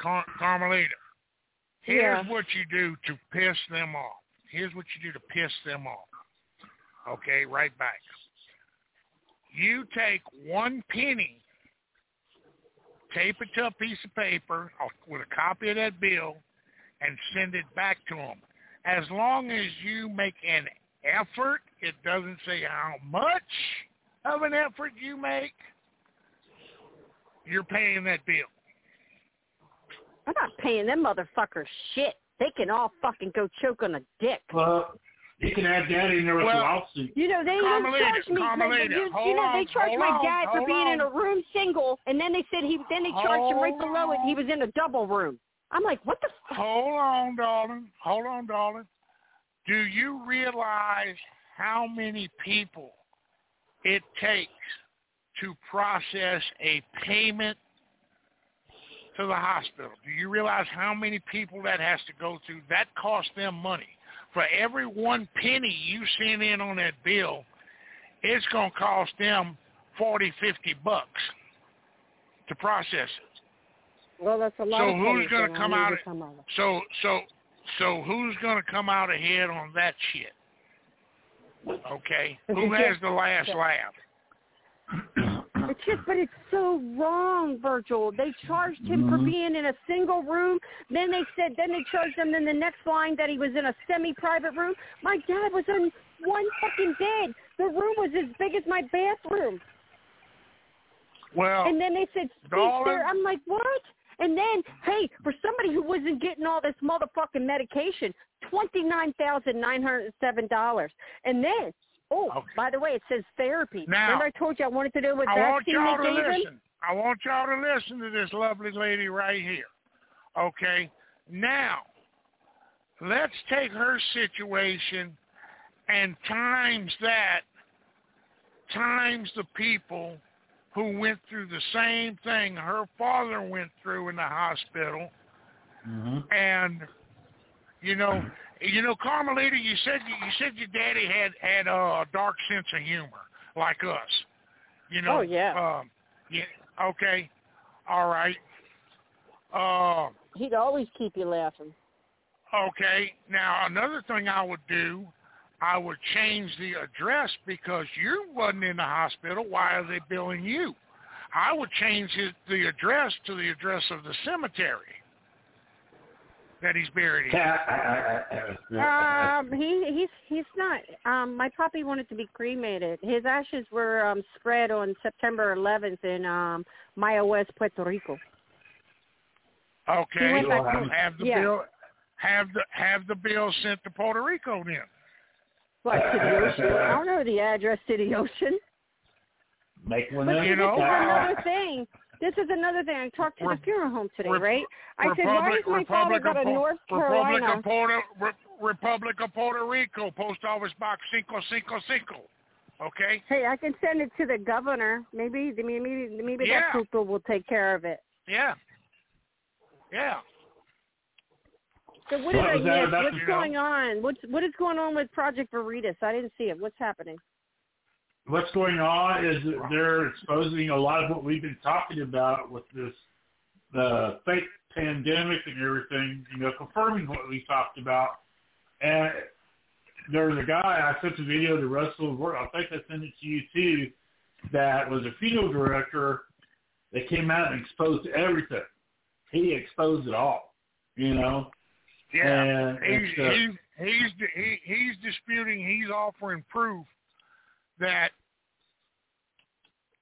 Car- Carmelita, here's Yeah. what you do to piss them off. Here's what you do to piss them off. Okay, right back. You take one penny, tape it to a piece of paper uh, with a copy of that bill, and send it back to them. As long as you make an effort, it doesn't say how much of an effort you make, you're paying that bill. I'm not paying them motherfuckers shit. They can all fucking go choke on a dick. Well, you can add that in there with Well, the lawsuit. You know, they Carmelita, charged me. Like, Carmelita, you, you know, they charged hold my on, dad for hold being in a room single, and then they said he. Then they charged him right Hold below it. He was in a double room. I'm like, what the fuck? Hold on, darling. Hold on, darling. Do you realize how many people it takes to process a payment to the hospital? Do you realize how many people that has to go through? That costs them money. For every one penny you send in on that bill, it's going to cost them forty, fifty bucks to process it. Well, that's a lot So of who's gonna come out of- come out of- So so so who's going to come out ahead on that shit? Okay, who has the last laugh? It's just, but it's so wrong, Virgil. They charged him for Mhm. being in a single room. Then they said, then they charged him in the next line that he was in a semi-private room. My dad was in one fucking bed. The room was as big as my bathroom. Well, And then they said, speak darling. there. I'm like, what? And then, hey, for somebody who wasn't getting all this motherfucking medication, twenty nine thousand nine hundred seven dollars. And then, oh, Okay. by the way, it says therapy. Now, Remember I told you I wanted to know what I want y'all to him? listen. I want y'all to listen to this lovely lady right here. Okay, now let's take her situation and times that times the people who went through the same thing her father went through in the hospital Mm-hmm. and you know you know carmelita you said you said your daddy had had a dark sense of humor like us you know Oh, yeah. um yeah okay all right uh He'd always keep you laughing. okay now another thing i would do i would change the address because you wasn't in the hospital why are they billing you i would change his, the address to the address of the cemetery that he's buried in Um, he he's he's not. Um, my puppy wanted to be cremated. His ashes were um spread on September 11th in um Mayagüez, Puerto Rico. Okay, He went have the Yeah. bill have the have the bill sent to Puerto Rico then. What to the ocean? I don't know the address to the ocean. Make one But up. see, You this know, is uh, another thing. This is another thing. I talked to the Rep- funeral home today, Rep- right? I said, why Republic, does my father Republic, go to of, Po- North Republic Carolina? of Puerto Re, Republic of Puerto Rico, Post Office Box cinco cinco cinco. Okay, Hey, I can send it to the governor. Maybe maybe maybe Yeah. that people will take care of it. yeah, yeah. So what What did I miss? What's the- going on? What's what is going on with Project Veritas? I didn't see it. What's happening? What's going on is that they're exposing a lot of what we've been talking about with this the fake pandemic and everything, you know, confirming what we talked about. And there's a guy I sent a video to Russell. I think I sent it to you too. That was a funeral director that came out and exposed everything. He exposed it all. You know. Yeah, he's uh, he's he's he, he's disputing. He's offering proof that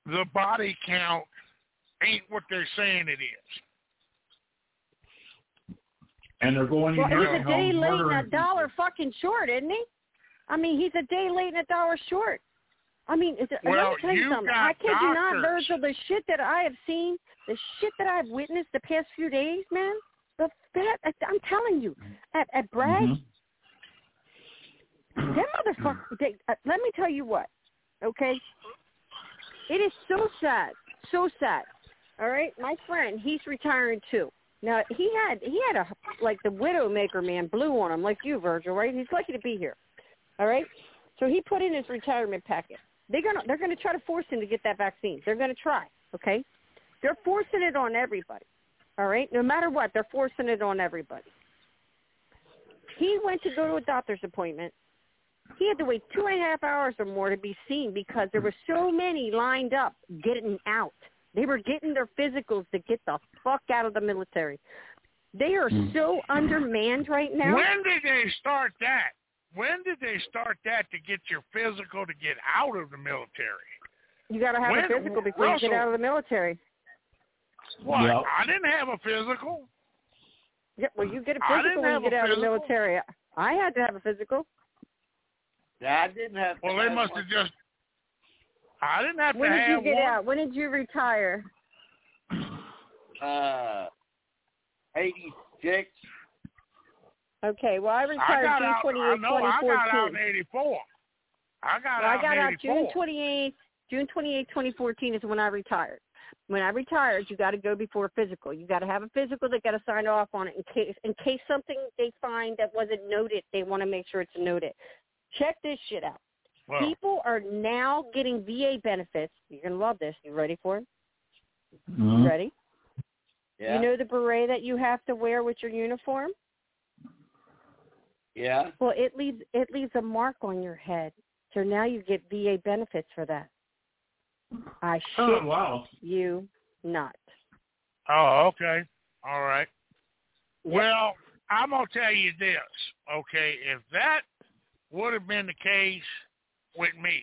the body count ain't what they're saying it is. And they're going Well, he's here a day home late and a murdering dollar fucking short, isn't he? I mean, he's a day late and a dollar short. I mean, is it, let me tell you you something. I kid you not, doctors. Virgil, the shit that I have seen, the shit that I've witnessed the past few days, man, the that I'm telling you, at at Bragg, Mhm. them motherfuckers. They, uh, let me tell you what, okay? It is so sad, so sad. All right, my friend, he's retiring too. Now he had he had a like the widowmaker man blew on him like you, Virgil, right? He's lucky to be here. All right, so he put in his retirement packet. They're gonna they're gonna try to force him to get that vaccine. They're gonna try. Okay, they're forcing it on everybody. All right, no matter what, they're forcing it on everybody. He went to go to a doctor's appointment. He had to wait two and a half hours or more to be seen because there were so many lined up getting out. They were getting their physicals to get the fuck out of the military. They are hmm. so undermanned right now. When did they start that? When did they start that to get your physical to get out of the military? You got to have When- a physical before you get out of the military. What? Yep. I didn't have a physical. Yeah, well, you get a I physical when you a get out of the physical. military. I had to have a physical. Yeah, I didn't have. to Well, they have must one. have just. I didn't have to have When did you get one. out? When did you retire? Uh, eighty-six. Okay, well, I I retired got June out. twenty I eighth, know. I got out in '84. I got Well, out I got in out '84. June 28th. June 28th, 2014 is when I retired. When I retired, you got to go before a physical. You got to have a physical. They got to sign off on it in case in case something they find that wasn't noted. They want to make sure it's noted. Check this shit out. Well, People are now getting VA benefits. You're gonna love this. You ready for it? Mhm. Ready? Yeah. You know the beret that you have to wear with your uniform? yeah. Well, it leaves it leaves a mark on your head. So now you get VA benefits for that. I oh, shit Oh wow. you not. Oh, okay. All right. Well, I'm gonna tell you this, okay? If that would have been the case with me,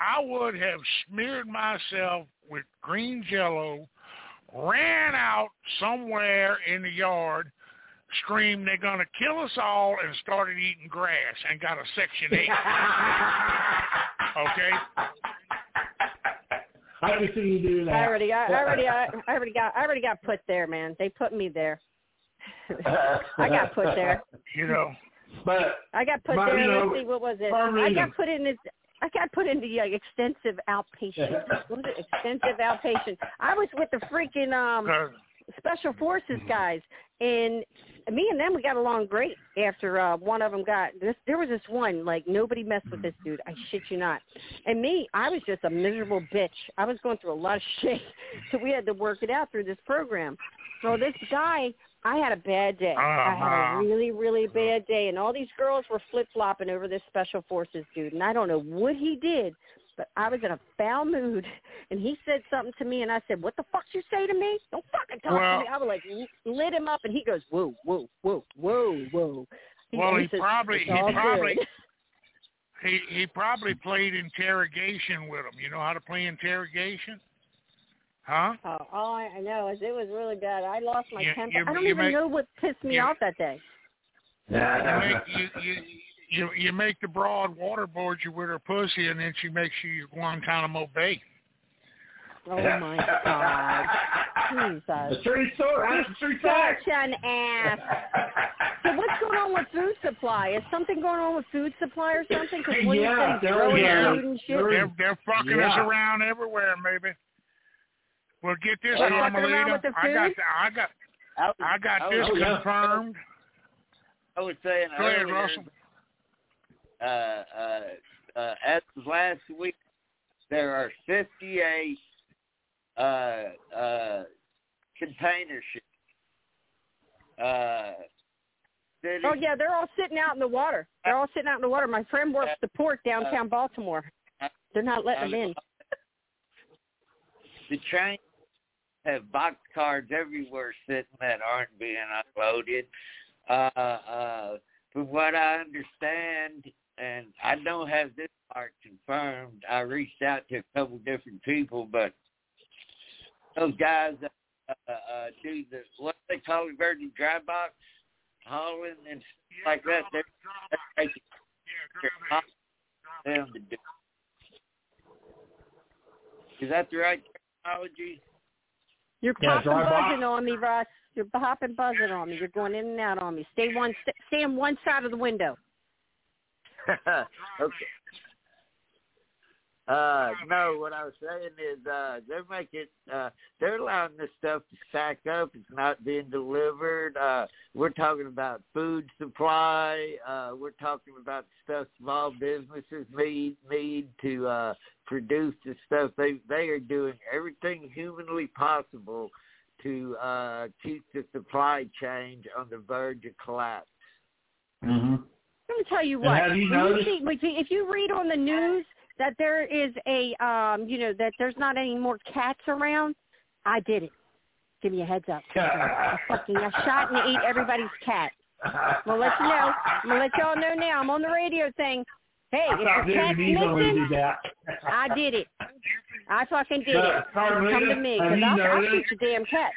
I would have smeared myself with green jello, ran out somewhere in the yard, screamed they're gonna kill us all, and started eating grass and got a section eight. okay? I can see you do that. I already got, I already got, I already got, I already got put there, man. They put me there. I got put there. You know. But I got put But, there. you know, Let's see, what was it? I you got put in this. I got put in the uh, extensive outpatient. What was it? Extensive outpatient. I was with the freaking um special forces guys, and me and them we got along great. After uh, one of them got this, there was this one like nobody messed with this dude. I shit you not. And me, I was just a miserable bitch. I was going through a lot of shit, so we had to work it out through this program. So this guy, I had a bad day. I had Uh-huh. a really, really bad day, and all these girls were flip flopping over this special forces dude, and I don't know what he did, but I was in a foul mood, and he said something to me, and I said, "What the fuck you say to me? Don't fucking talk Well- to me." I was like lit him up, and he goes, "Whoa, whoa, whoa, whoa, whoa." Well, and he says, probably- he probably- good." He he probably played interrogation with him. You know how to play interrogation? Huh? Oh, all I I know is it was really bad. I lost my You- temper. you- I don't even make- know what pissed me you- off that day. You make you you you, you make the broad waterboard you with her pussy, and then she makes you Guantanamo Bay. Oh my god. The Jesus. tree story. That's uh, the. Such an ass. So what's going on with food supply? Is something going on with food supply or something? Because when Yeah, you say there growing food and shit, They're they're fucking us around everywhere, maybe. Well, get this, They're fucking Carmelita. the I got food? I got I, was, I got this was, yeah. confirmed. I was saying Go ahead, earlier, Russell. Uh, uh, uh, as of last week, there are 58 uh, uh, container ships uh, city. Oh yeah, they're all sitting out in the water. They're all sitting out in the water. My friend works the port downtown Baltimore. They're not letting them in. The train have box boxcars everywhere sitting that aren't being unloaded. Uh, uh, from what I understand, and I don't have this part confirmed, I reached out to a couple different people, but those guys uh, uh, do the what they call it, dirty dry box hauling and stuff like that. They're, they're making them to do. Is that the right terminology? You're Yeah, popping dry box. buzzing on me, Russ. You're hopping buzzing on me. You're going in and out on me. Stay one, st- stay on one side of the window. okay. Uh, no, what I was saying is uh, they're making uh, they're allowing this stuff to stack up. It's not being delivered. Uh, we're talking about food supply. Uh, we're talking about stuff small businesses need need to uh, produce the stuff. They they are doing everything humanly possible to uh, keep the supply chain on the verge of collapse. Mm-hmm. Let me tell you what. have you noticed- see, if you read on the news that there is a, um, you know, that there's not any more cats around, I did it. Give me a heads up. I fucking I shot and ate everybody's cat. I'm gonna let you know. I'm gonna let y'all know now. I'm on the radio saying, "Hey, if your cat's missing, do that. I did it. I fucking did But, it. Come to me because I'll, I'll shoot your damn cat.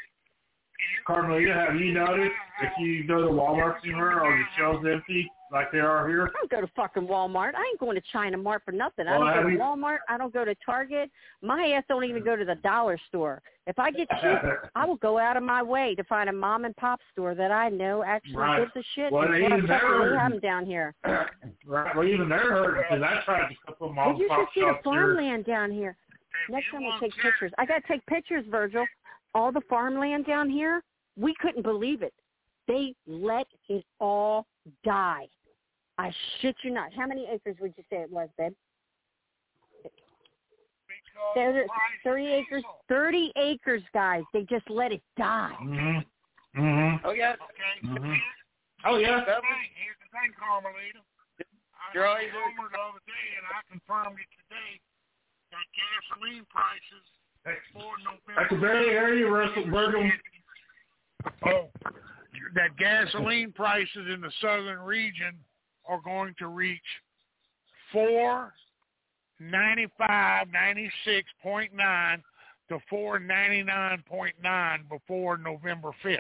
Carmelita, have you noticed if you go to Walmart somewhere, are the shelves empty like they are here? I don't go to fucking Walmart. I ain't going to China Mart for nothing. I don't go to Walmart. I don't go to Target. My ass don't even go to the dollar store. If I get cheap, I will go out of my way to find a mom and pop store that I know actually Right. gives a shit. Well, and even they're- we have them down here. right. Well, even they're hurting because I tried to put couple Well, mom you should pop see the shops here. farmland down here. Next time I take pictures. I got to take pictures, Virgil. All the farmland down here, we couldn't believe it. They let it all die. I shit you not. How many acres would you say it was, babe? There- Thirty acres. Thirty acres, guys. They just let it die. Mm-hmm. Mm-hmm. Oh yeah. Mm-hmm. Oh yeah. Here's the thing, Carmelita. I Driver. I rumor the other day, and I confirmed it today, that gasoline prices for November. That's a very area, Russell Virgil. Oh, that gasoline prices in the southern region are going to reach four ninety five, ninety six point nine to four ninety nine point nine before November fifth.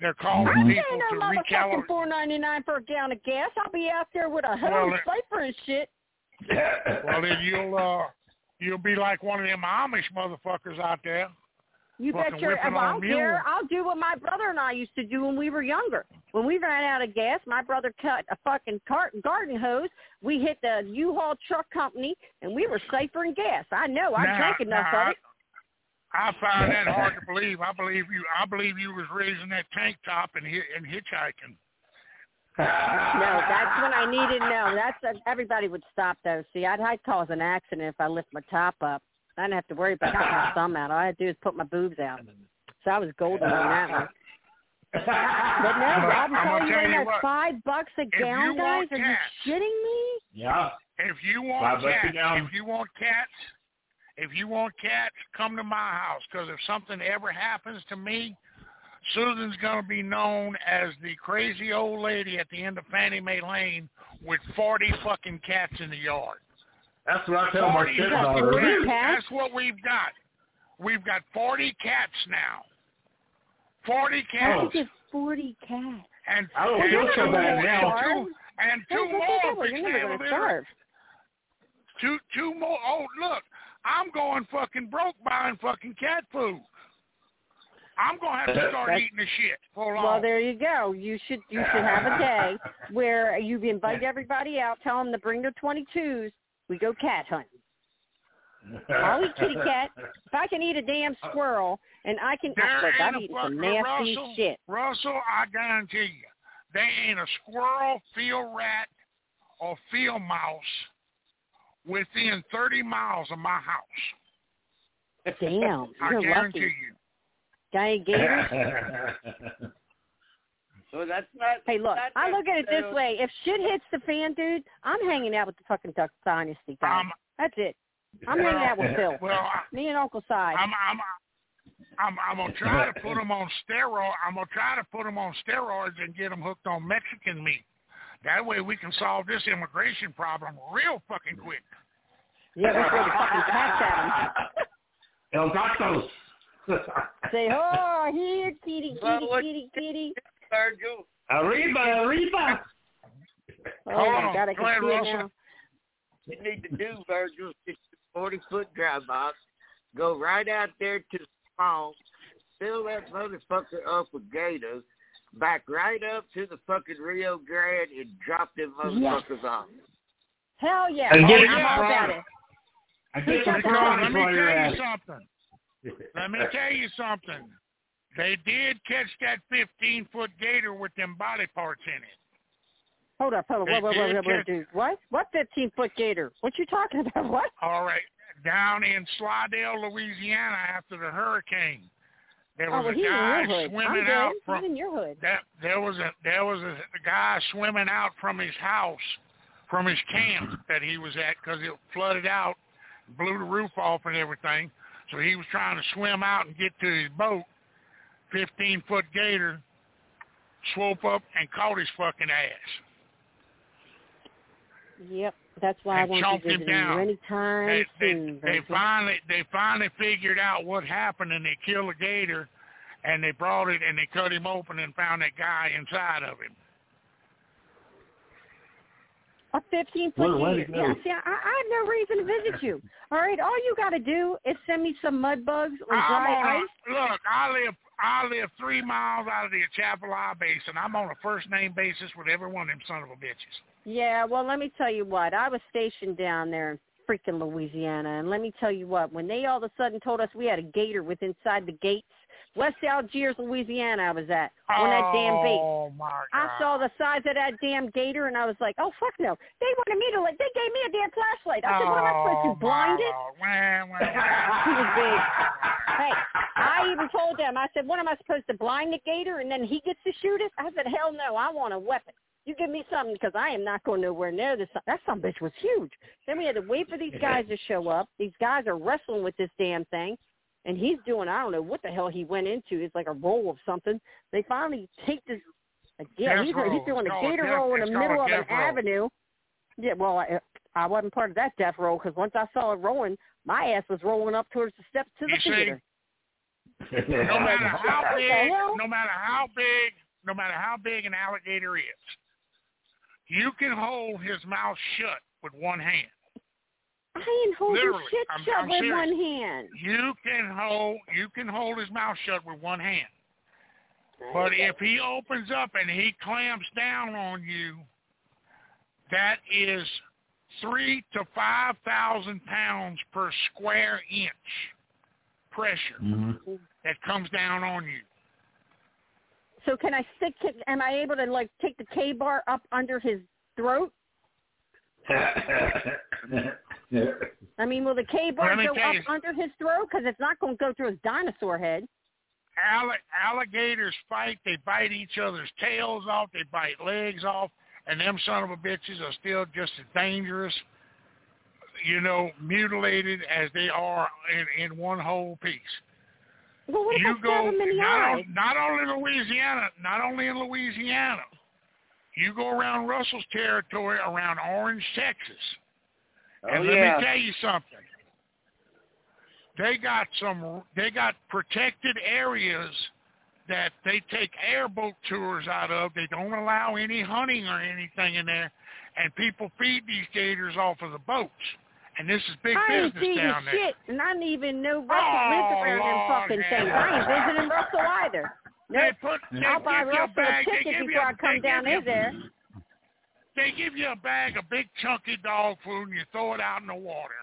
They're calling I people to recalibrate. four ninety nine for a gallon of gas. I'll be out there with a Well, hose it- cipher and shit. Well, then you'll uh, you'll be like one of them Amish motherfuckers out there. You fucking bet your well, I don't care. I'll do what my brother and I used to do when we were younger. When we ran out of gas, my brother cut a fucking cart garden hose. We hit the U-Haul truck company, and we were safer in gas. I know. I Now- drank enough now, of it. I find that hard to believe. I believe you. I believe you was raising that tank top and and hitchhiking. No, that's when I needed no. That's everybody would stop though. See, I'd, I'd cause an accident if I lift my top up. I didn't have to worry about putting my thumb out. All I had to do is put my boobs out. So I was golden on that one. But no, I'm gonna- I'm I'm telling you tell right you now, what. five bucks a gallon, guys. want Are you cats- shitting me? Yeah. If you want bucks a cats, if you want cats, if you want cats, come to my house. Because if something ever happens to me, Susan's gonna be known as the crazy old lady at the end of Fannie Mae Lane with forty fucking cats in the yard. That's what I tell my 40 stepdaughter. fucking. That's what we've got. We've got forty cats now. Forty cats. did you get forty cats? And, I don't and feel so two bad more- now. and two, and two Hey, look at more. that one. You're never Fixed gonna to starve. Two two more. Oh look, I'm going fucking broke buying fucking cat food. I'm gonna have to start That's- eating the shit. Hold on. Well, there you go. You should you should have a day where you invite everybody out, tell them to bring their 22s. We go cat hunting. I'll eat kitty cat. If I can eat a damn uh, squirrel, and I can, There look, I've ain't a eaten some nasty Russell, shit. Russell, I guarantee you, there ain't a squirrel, field rat, or field mouse within 30 miles of my house. Damn, I you're guarantee lucky. you. Got any gators? So that's not. Hey, look, I look at it this necessarily- way. If shit hits the fan, dude, I'm hanging out with the fucking Duck Dynasty guys. Um, That's it. I'm hanging out with Phil. Well, I- Me and Uncle Si. I'm I'm I'm I'm gonna try to put them on steroids. I'm gonna try to put them on steroids and get them hooked on Mexican meat. That way we can solve this immigration problem real fucking quick. Yeah, we throw the fucking cats at him. El Gatos. Say, oh, here, kitty, Well, kitty, what- kitty, kitty. Virgil. Arriba, arriba. Oh, Hold on, God, I go can ahead, see it Russell. You need to do, Virgil, is a 40 foot dry box. Go right out there to the swamp, fill that motherfucker up with gators, back right up to the fucking Rio Grande and drop them motherfuckers off. Hell yeah. And Oh, get it I'm all right. about it. I He get got some the Hold on, fries let me tell you something. Let me tell you something. They did catch that 15 foot gator with them body parts in it. Hold up, hold up. Did whoa, whoa, catch- dude. What? What 15 foot gator? What you talking about? What? All right, down in Slidell, Louisiana, after the hurricane, there Oh, was well, a guy your hood. I'm swimming good. out He's from in your hood. that. There was a there was a, a guy swimming out from his house, from his camp that he was at because it flooded out, blew the roof off and everything. So he was trying to swim out and get to his boat. Fifteen foot gator swope up and caught his fucking ass. Yep. That's why I And want chomped you him down. you anytime They, they, soon. they Virgil. finally they finally figured out what happened and they killed the gator and they brought it and they cut him open and found that guy inside of him. A 15 foot where'd gator. Yeah, see, I, I have no reason to visit you. All right, all you got to do is send me some mud bugs or I'm on ice. a, look, I live I live three miles out of the Atchafalaya Basin. I'm on a first name basis with every one of them son of a bitches. Yeah, well, let me tell you what. I was stationed down there in freaking Louisiana, and let me tell you what. When they all of a sudden told us we had a gator with inside the gates, West Algiers, Louisiana, I was at on that damn base. Oh my god! I saw the size of that damn gator, and I was like, "Oh fuck no!" They wanted me to like. They gave me a damn flashlight. I said, "What am I supposed Oh, to blind my it?" Lord. Wah, wah, He was big. Hey, I even told them. I said, "What am I supposed to blind the gator, and then he gets to shoot it?" I said, "Hell no! I want a weapon. You give me something because I am not going nowhere near this. That some bitch was huge." Then we had to wait for these guys to show up. These guys are wrestling with this damn thing, and he's doing I don't know what the hell he went into. It's like a roll of something. They finally take this. Yeah, he's, he's doing a gator death- roll in the middle of an roll. avenue. Yeah, well, I, I wasn't part of that death roll because once I saw it rolling, my ass was rolling up towards the steps to the You see, theater. no matter how big, no matter how big, no matter how big an alligator is, you can hold his mouth shut with one hand. I ain't holding Literally, shit I'm- shut I'm with serious. one hand. You can hold, you can hold his mouth shut with one hand. But if he opens up and he clamps down on you, that is three to five thousand pounds per square inch pressure Mhm. that comes down on you. So can I stick? Am I able to like take the K bar up under his throat? I mean, will the K bar go up you- under his throat? Because it's not going to go through his dinosaur head. Alli- alligators fight. They bite each other's tails off. They bite legs off. And them son of a bitches are still just as dangerous, you know, mutilated as they are in, in one whole piece. Well, what if you go in the not, not only in Louisiana, not only in Louisiana. You go around Russell's territory, around Orange, Texas, oh, and let yeah. me tell you something. They got some. They got protected areas that they take airboat tours out of. They don't allow any hunting or anything in there, and people feed these gators off of the boats. And this is big I ain't business seen down there. shit, and I didn't even know Russell Oh, lived around them fucking have things. I ain't visiting Russell either. They put. They I'll buy a Russell a bag. They ticket give before you, I come down you, there. They give you a bag of big chunky dog food and you throw it out in the water.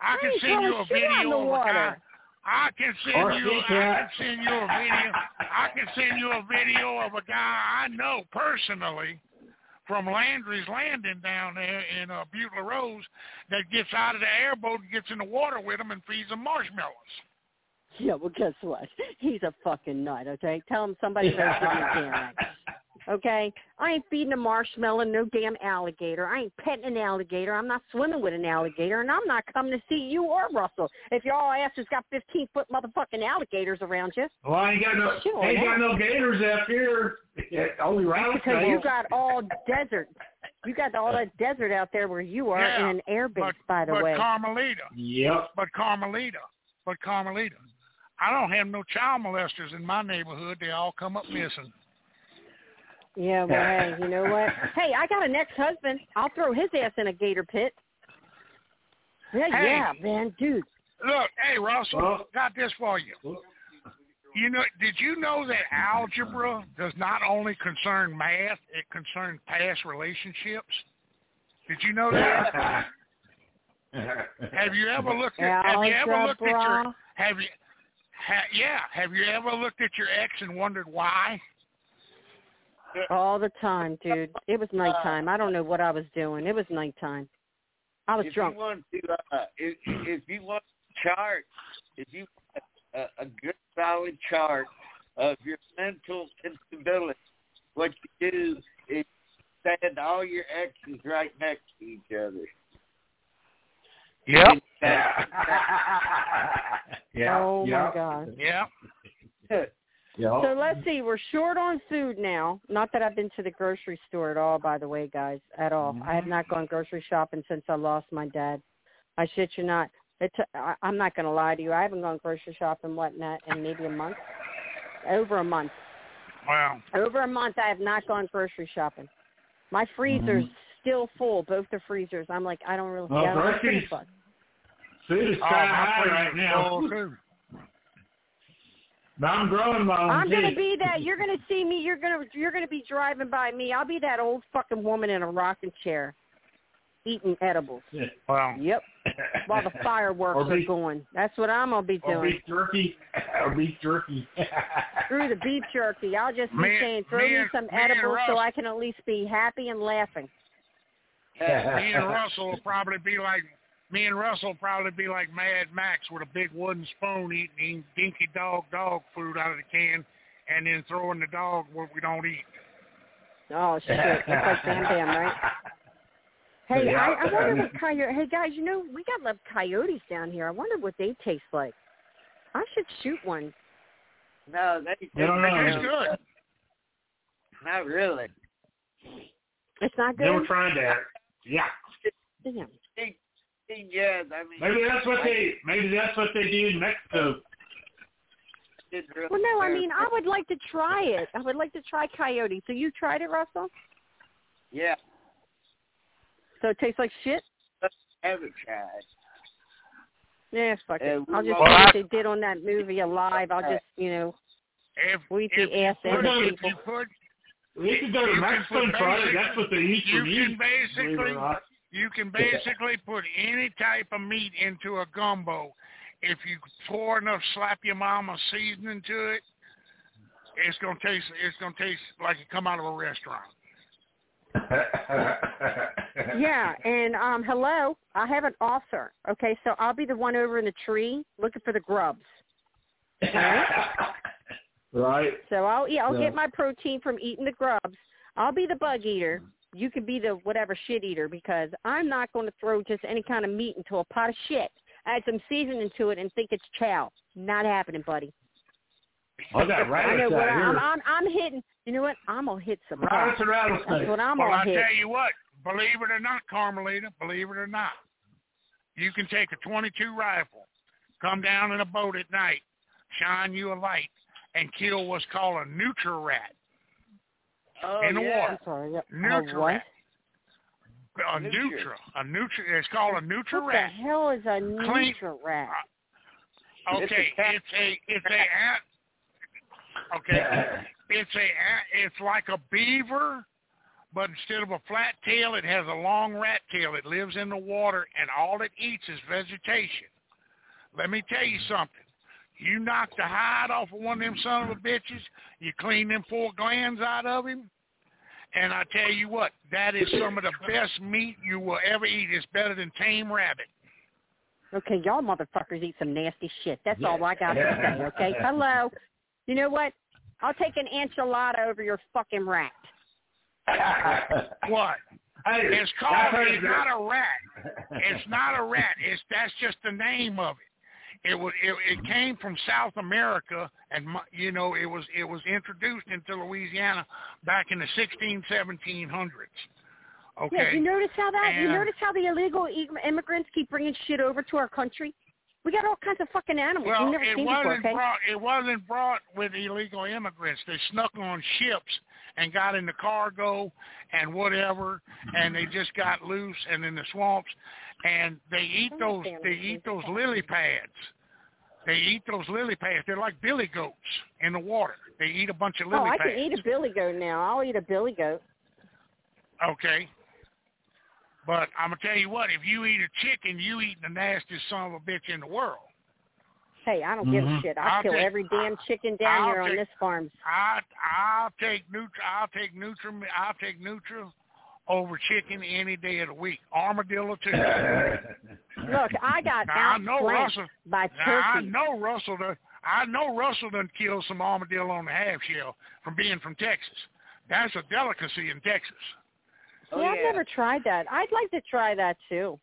I I can ain't send you a video of a guy. Water. I can Or send you. I yeah. can send you a video. I can send you a video of a guy I know personally from Landry's Landing down there in uh, Butte La Rose that gets out of the airboat and gets in the water with them and feeds them marshmallows. Yeah, well, guess what? He's a fucking nut. Okay, tell him somebody better give me a damn right. Okay, I ain't feeding a marshmallow no damn alligator. I ain't petting an alligator. I'm not swimming with an alligator, and I'm not coming to see you or Russell if y'all asses got 15 foot motherfucking alligators around you. Well, I ain't got no, Shit on ain't got no gators out here. Yeah, Only Because you got all desert. You got all that desert out there where you are Yeah, in an air base, but, by the but way. Carmelita, Yep. but Carmelita, but Carmelita, I don't have no child molesters in my neighborhood. They all come up missing. Yeah, well, hey, you know what? Hey, I got an ex-husband. I'll throw his ass in a gator pit. Yeah, Hey. yeah, man, dude. Look, hey Russell, Well- got this for you. You know, did you know that algebra does not only concern math; it concerns past relationships? Did you know that? have you ever looked at? Have you ever looked at your? Have you? Ha, yeah. Have you ever looked at your ex and wondered why? All the time, dude. It was nighttime. I don't know what I was doing. It was nighttime. I was if drunk. you want to, uh, if, if you want to chart, if you want a, a good solid chart of your mental instability, what you do is stand all your actions right next to each other. Yep. yeah. oh yeah. my god. Yeah. Yeah. So let's see. We're short on food now. Not that I've been to the grocery store at all, by the way, guys, at all. I have not gone grocery shopping since I lost my dad. I shit you not. It t- I, I'm not going to lie to you. I haven't gone grocery shopping, whatnot, in maybe a month. Over a month. Wow. Over a month, I have not gone grocery shopping. My freezer's mm-hmm. still full, both the freezers. I'm like, I don't really. Well, I don't give a groceries- fuck. Food is oh, kind of my high right now. Full, I'm growing my own I'm gonna be that. You're gonna see me. You're gonna you're gonna be driving by me. I'll be that old fucking woman in a rocking chair, eating edibles. Well, Yep. While the fireworks Or are going. That's what I'm gonna be or doing. beef jerky. or beef jerky. Screw the beef jerky. I'll just be Me- saying, throw me me, some me edibles so I can at least be happy and laughing. me and Russell will probably be like me and Russell will probably be like Mad Max with a big wooden spoon eating, eating dinky dog dog food out of the can, and then throwing the dog what we don't eat. Oh shit! It's like Bam Bam, right? Hey, Yeah. I, I wonder what coyote. Hey guys, you know we got love coyotes down here. I wonder what they taste like. I should shoot one. No, they, don't they know. It's good. Not really. It's not good. they were good. trying that. Yeah. Damn. Yeah, I mean, Maybe that's what they. Maybe that's what they do in Mexico. really Well, no, I mean I would like to try it. I would like to try coyote. So you tried it, Russell? yeah, So it tastes like shit. haven't tried. Yeah, fuck it. I'll just well, do I- what they did on that movie Alive. I'll just, you know, If, We eat if the ass put, end of if people. you put We could go to Mexico and try it. That's what they eat for meat. can basically or not. You can basically put any type of meat into a gumbo. If you pour enough slap your mama seasoning to it, it's gonna taste it's gonna taste like it come out of a restaurant. yeah. And um, hello, I have an offer. Okay, so I'll be the one over in the tree looking for the grubs. right. So I'll eat. I'll Yeah. get my protein from eating the grubs. I'll be the bug eater. You can be the whatever shit eater because I'm not going to throw just any kind of meat into a pot of shit. Add some seasoning to it and think it's chow. Not happening, buddy. I got I rabbits know what out I'm, here. I'm. I'm hitting. You know what? I'm gonna hit some. Rabbits and That's what I'm well, gonna I hit. tell you what, believe it or not, Carmelita, believe it or not, you can take a 22 rifle, come down in a boat at night, shine you a light, and kill what's called a nutria rat. Oh, In the yeah. water. I'm sorry. yeah. Nutria A what? rat. A Nutria. nutria. A nutria. It's called a nutria What the hell is a Clean- nutria rat? Uh, okay, cat. it's a it's a ant. Okay, it's a it's like a beaver, but instead of a flat tail, it has a long rat tail. It lives in the water, and all it eats is vegetation. Let me tell you something. You knock the hide off of one of them son of a bitches. You clean them four glands out of him. And I tell you what, that is some of the best meat you will ever eat. It's better than tame rabbit. Okay, y'all motherfuckers eat some nasty shit. That's all I got to say. Okay. Hello. You know what? I'll take an enchilada over your fucking rat. what? Hey, It's called, it's not a rat. It's not a rat. It's that's just the name of it. It was. It, it came from South America, and you know, it was. It was introduced into Louisiana back in the 16, 1700s. Okay. Yeah, you notice how that? you notice how the illegal immigrants keep bringing shit over to our country? We got all kinds of fucking animals Well, we've never it seen wasn't Okay. brought. It wasn't brought with illegal immigrants. They snuck on ships and got in the cargo and whatever, and they just got loose and in the swamps, and they eat those. They eat those lily pads. They eat those lily pads. They're like billy goats in the water. They eat a bunch of oh, lily pads. Oh, I pads. can eat a billy goat now. I'll eat a billy goat. Okay. But I'm gonna tell you what. If you eat a chicken, you eat the nastiest son of a bitch in the world. Hey, I don't give a Mhm. shit. I'll, I'll kill take- every damn chicken down I'll here on this farm. I I'll take Nutra I'll take Nutra I'll take Nutra over chicken any day of the week. Armadillo too. Look, I got now, I know Russell. by Now, I know Russell. Done, I know Russell done killed some armadillo on the half shell from being from Texas. That's a delicacy in Texas. Oh, yeah, I've never tried that. I'd like to try that too.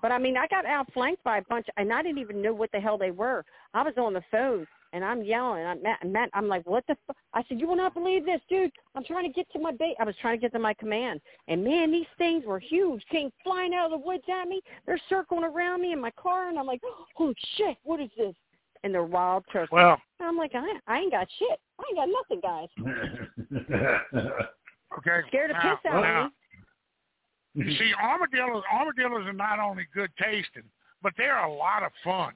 But I mean, I got outflanked by a bunch, and I didn't even know what the hell they were. I was on the phone, and I'm yelling. And I'm Matt, Matt I'm like, what the? F-? I said, you will not believe this, dude. I'm trying to get to my bait. I was trying to get to my command, and man, these things were huge. Came flying out of the woods at me. They're circling around me in my car, and I'm like, holy shit, what is this? And they're wild turkeys. Well- I'm like, I, I ain't got shit. I ain't got nothing, guys. Okay. Scared the piss out now, of me. You see, armadillos armadillos are not only good tasting, but they're a lot of fun.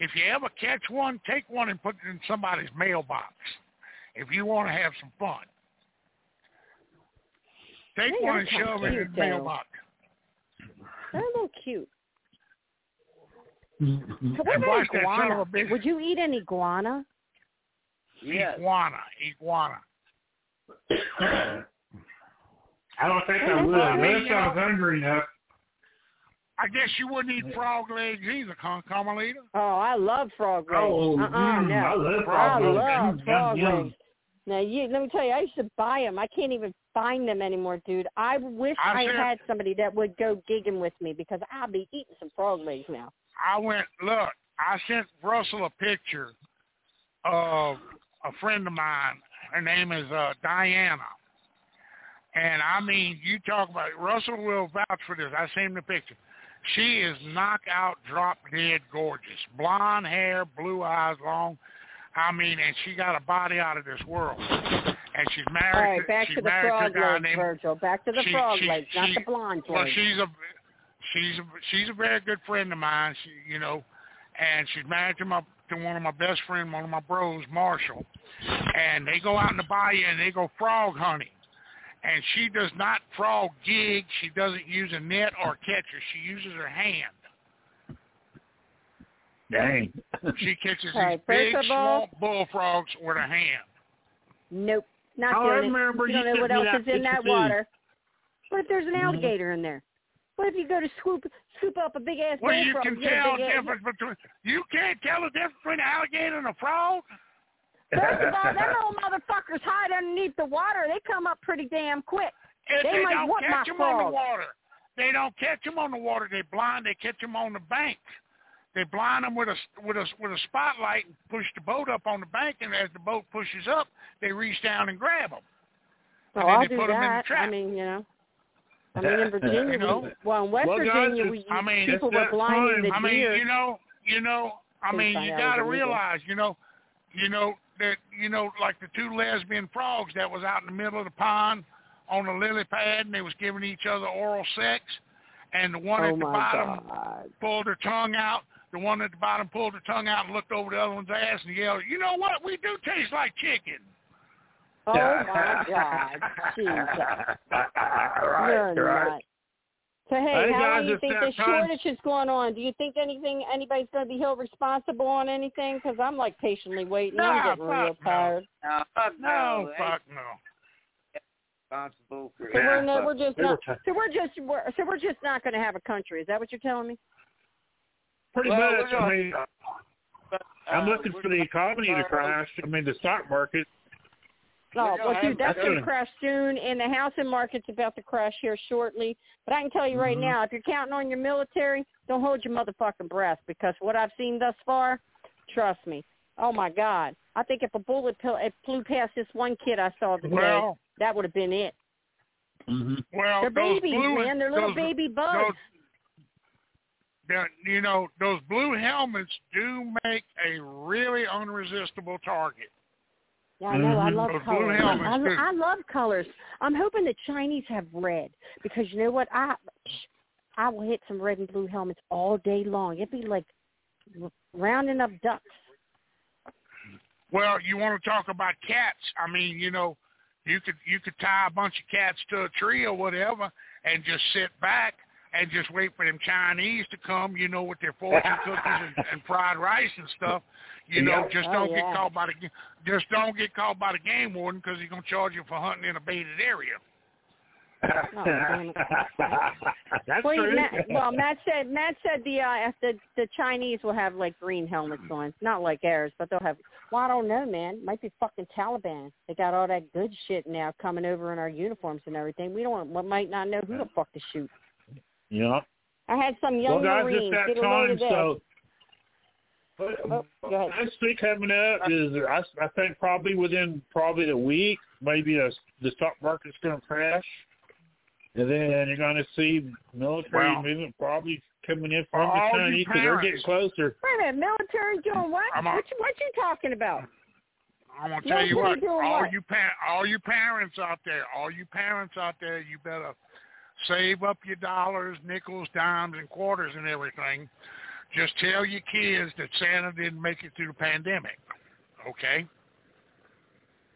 If you ever catch one, take one and put it in somebody's mailbox. If you want to have some fun, take They one and kinda shove it in cute, the mailbox. They're a little cute. Mm-hmm. And So what watch about iguana? of a bitch. Would you eat an iguana? Yes. Iguana, iguana. I don't think I would. all right, Unless I was hungry enough. I guess you wouldn't eat frog legs either, Con Carmelita. Oh, I love frog legs. Oh, uh-uh, mm, no. I love I frog legs. love Mm, frog yum, yum. legs. Now, you let me tell you, I used to buy them. I can't even find them anymore, dude. I wish I I, said- had somebody that would go gigging with me because I'll be eating some frog legs now. I went, look, I sent Russell a picture of a friend of mine. Her name is uh, Diana. And I mean, you talk about Russell will vouch for this. I seen the picture. She is knockout, drop dead gorgeous. Blonde hair, blue eyes, long. I mean, and she got a body out of this world. And she's married. All right, back she's to the frog to legs, named Virgil. Back to the she- frog she- legs, not the blonde well, legs. she's a she's a she's a very good friend of mine. She, you know, and she's married to my to one of my best friend, one of my bros, Marshall. And they go out in the bayou and they go frog hunting. And she does not frog gig. She doesn't use a net or catcher. She uses her hand. Dang. She catches All right, these big first all- swamp bullfrogs with her hand. Nope, not Oh, I doing remember it. You you don't know what else is in that water. What if there's an Mm-hmm. alligator in there? What if you go to scoop scoop up a big ass Well, you can get tell the difference between you can't tell the difference between an alligator and a frog. First of all, them little motherfuckers hide underneath the water. They come up pretty damn quick. If They they, might don't catch my them on the water. They don't catch them on the water. They blind. They catch them on the bank. They blind them with a with a with a spotlight and push the boat up on the bank. And as the boat pushes up, they reach down and grab them. Oh, And I'll they do put 'em in the that. I mean, you know. I mean, in Virginia, You know? well, in West Well, Virginia, it's- we, I mean, people it's were blinding time. the I mean, deer. you know, you know. I mean, you got to it was illegal. realize, you know, you know that you know, like the two lesbian frogs that was out in the middle of the pond on a lily pad, and they was giving each other oral sex, and the one oh at the bottom God. pulled her tongue out. The one at the bottom pulled her tongue out and looked over the other one's ass and yelled, "You know what? We do taste like chicken." Oh my God. Jesus. right, You're right. Nuts. So hey, Hey, how long do you think that the shortage is going on? Do you think anything anybody's going to be held responsible on anything? Because I'm like patiently waiting. Nah, I'm getting real fuck no. tired. No, fuck No, no. fuck no. responsible for So we're it. not, we're just not. So we're just we're, so we're just not going to have a country. Is that what you're telling me? Pretty Well, much. I mean, But, I'm uh, looking for the economy to crash. I mean, the stock market. Oh, well, dude, that's that's going to crash soon, and the housing market's about to crash here shortly. But I can tell you right Mhm. now, if you're counting on your military, don't hold your motherfucking breath because what I've seen thus far, trust me. Oh my God, I think if a bullet pill, it flew past this one kid I saw today, Well- that would have been it. Mhm. Well, They're babies, blue, man. They're little those- baby bugs. Those, you know, those blue helmets do make a really unresistible target. Yeah, I know. I Mhm. love colors. I. I love colors. I'm hoping the Chinese have red because you know what? I I will hit some red and blue helmets all day long. It'd be like r- rounding up ducks. Well, you want to talk about cats? I mean, you know, you could you could tie a bunch of cats to a tree or whatever, and just sit back and just wait for them Chinese to come. You know, with their fortune cookies and, and fried rice and stuff. You know, Yep. just Oh, don't yeah. get caught by the ga- just don't get caught by the game warden because he's gonna charge you for hunting in a baited area. Oh. That's well, true. Matt, well, Matt said Matt said the uh, the the Chinese will have like green helmets on, not like ours, but they'll have. Well, I don't know, man. Might be fucking Taliban. They got all that good shit now coming over in our uniforms and everything. We don't. We might not know who the fuck to shoot. yeah. I had some Well, young guys, Marines it's that get a load time, so. Um, Next week coming up is, I, I think, probably within probably a week, maybe a, the stock market's going to crash, and then you're going to see military Well, movement probably coming in from all the Chinese because they're getting closer. Wait a minute, military doing what? A- what, you, what you talking about? I'm gonna tell you what are what, you doing all what? you pa- all you parents out there, all you parents out there, you better save up your dollars, nickels, dimes, and quarters and everything. Just tell your kids that Santa didn't make it through the pandemic. Okay?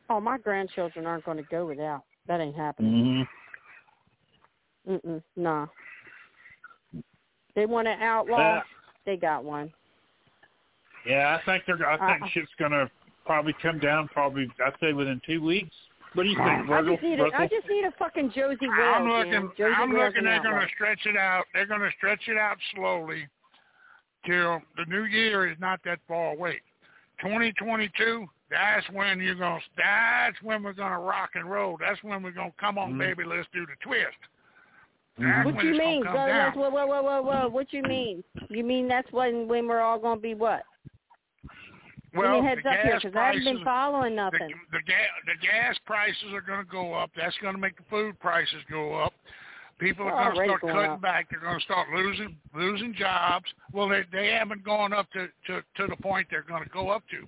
Oh, my grandchildren aren't going to go without. That ain't happening. Mm-hmm. Mm-mm, nah. They want an outlaw. Uh, they got one. Yeah, I think they're. I think Uh-uh. shit's going to probably come down. Probably, I'd say within two weeks. What do you think, I Virgil? just need a, I just need a fucking Josey Wales, I'm man. looking. Josey I'm Wales looking. They're going to stretch it out. They're going to stretch it out slowly till the new year is not that far away. 2022. That's when you're going. to That's when we're going to rock and roll. That's when we're going to come on, Mhm. baby. Let's do the twist. Mhm. That's What you mean? Go, come down. let's, whoa, whoa, whoa, whoa, whoa. What you mean? You mean that's when when we're all going to be what? Well, Give me heads the up here gas because I haven't been following the, nothing. the, ga- the gas prices are going to go up. That's going to make the food prices go up. People They're going to start cutting up. back. They're going to start losing losing jobs. Well, they they haven't gone up to to to the point they're going to go up to.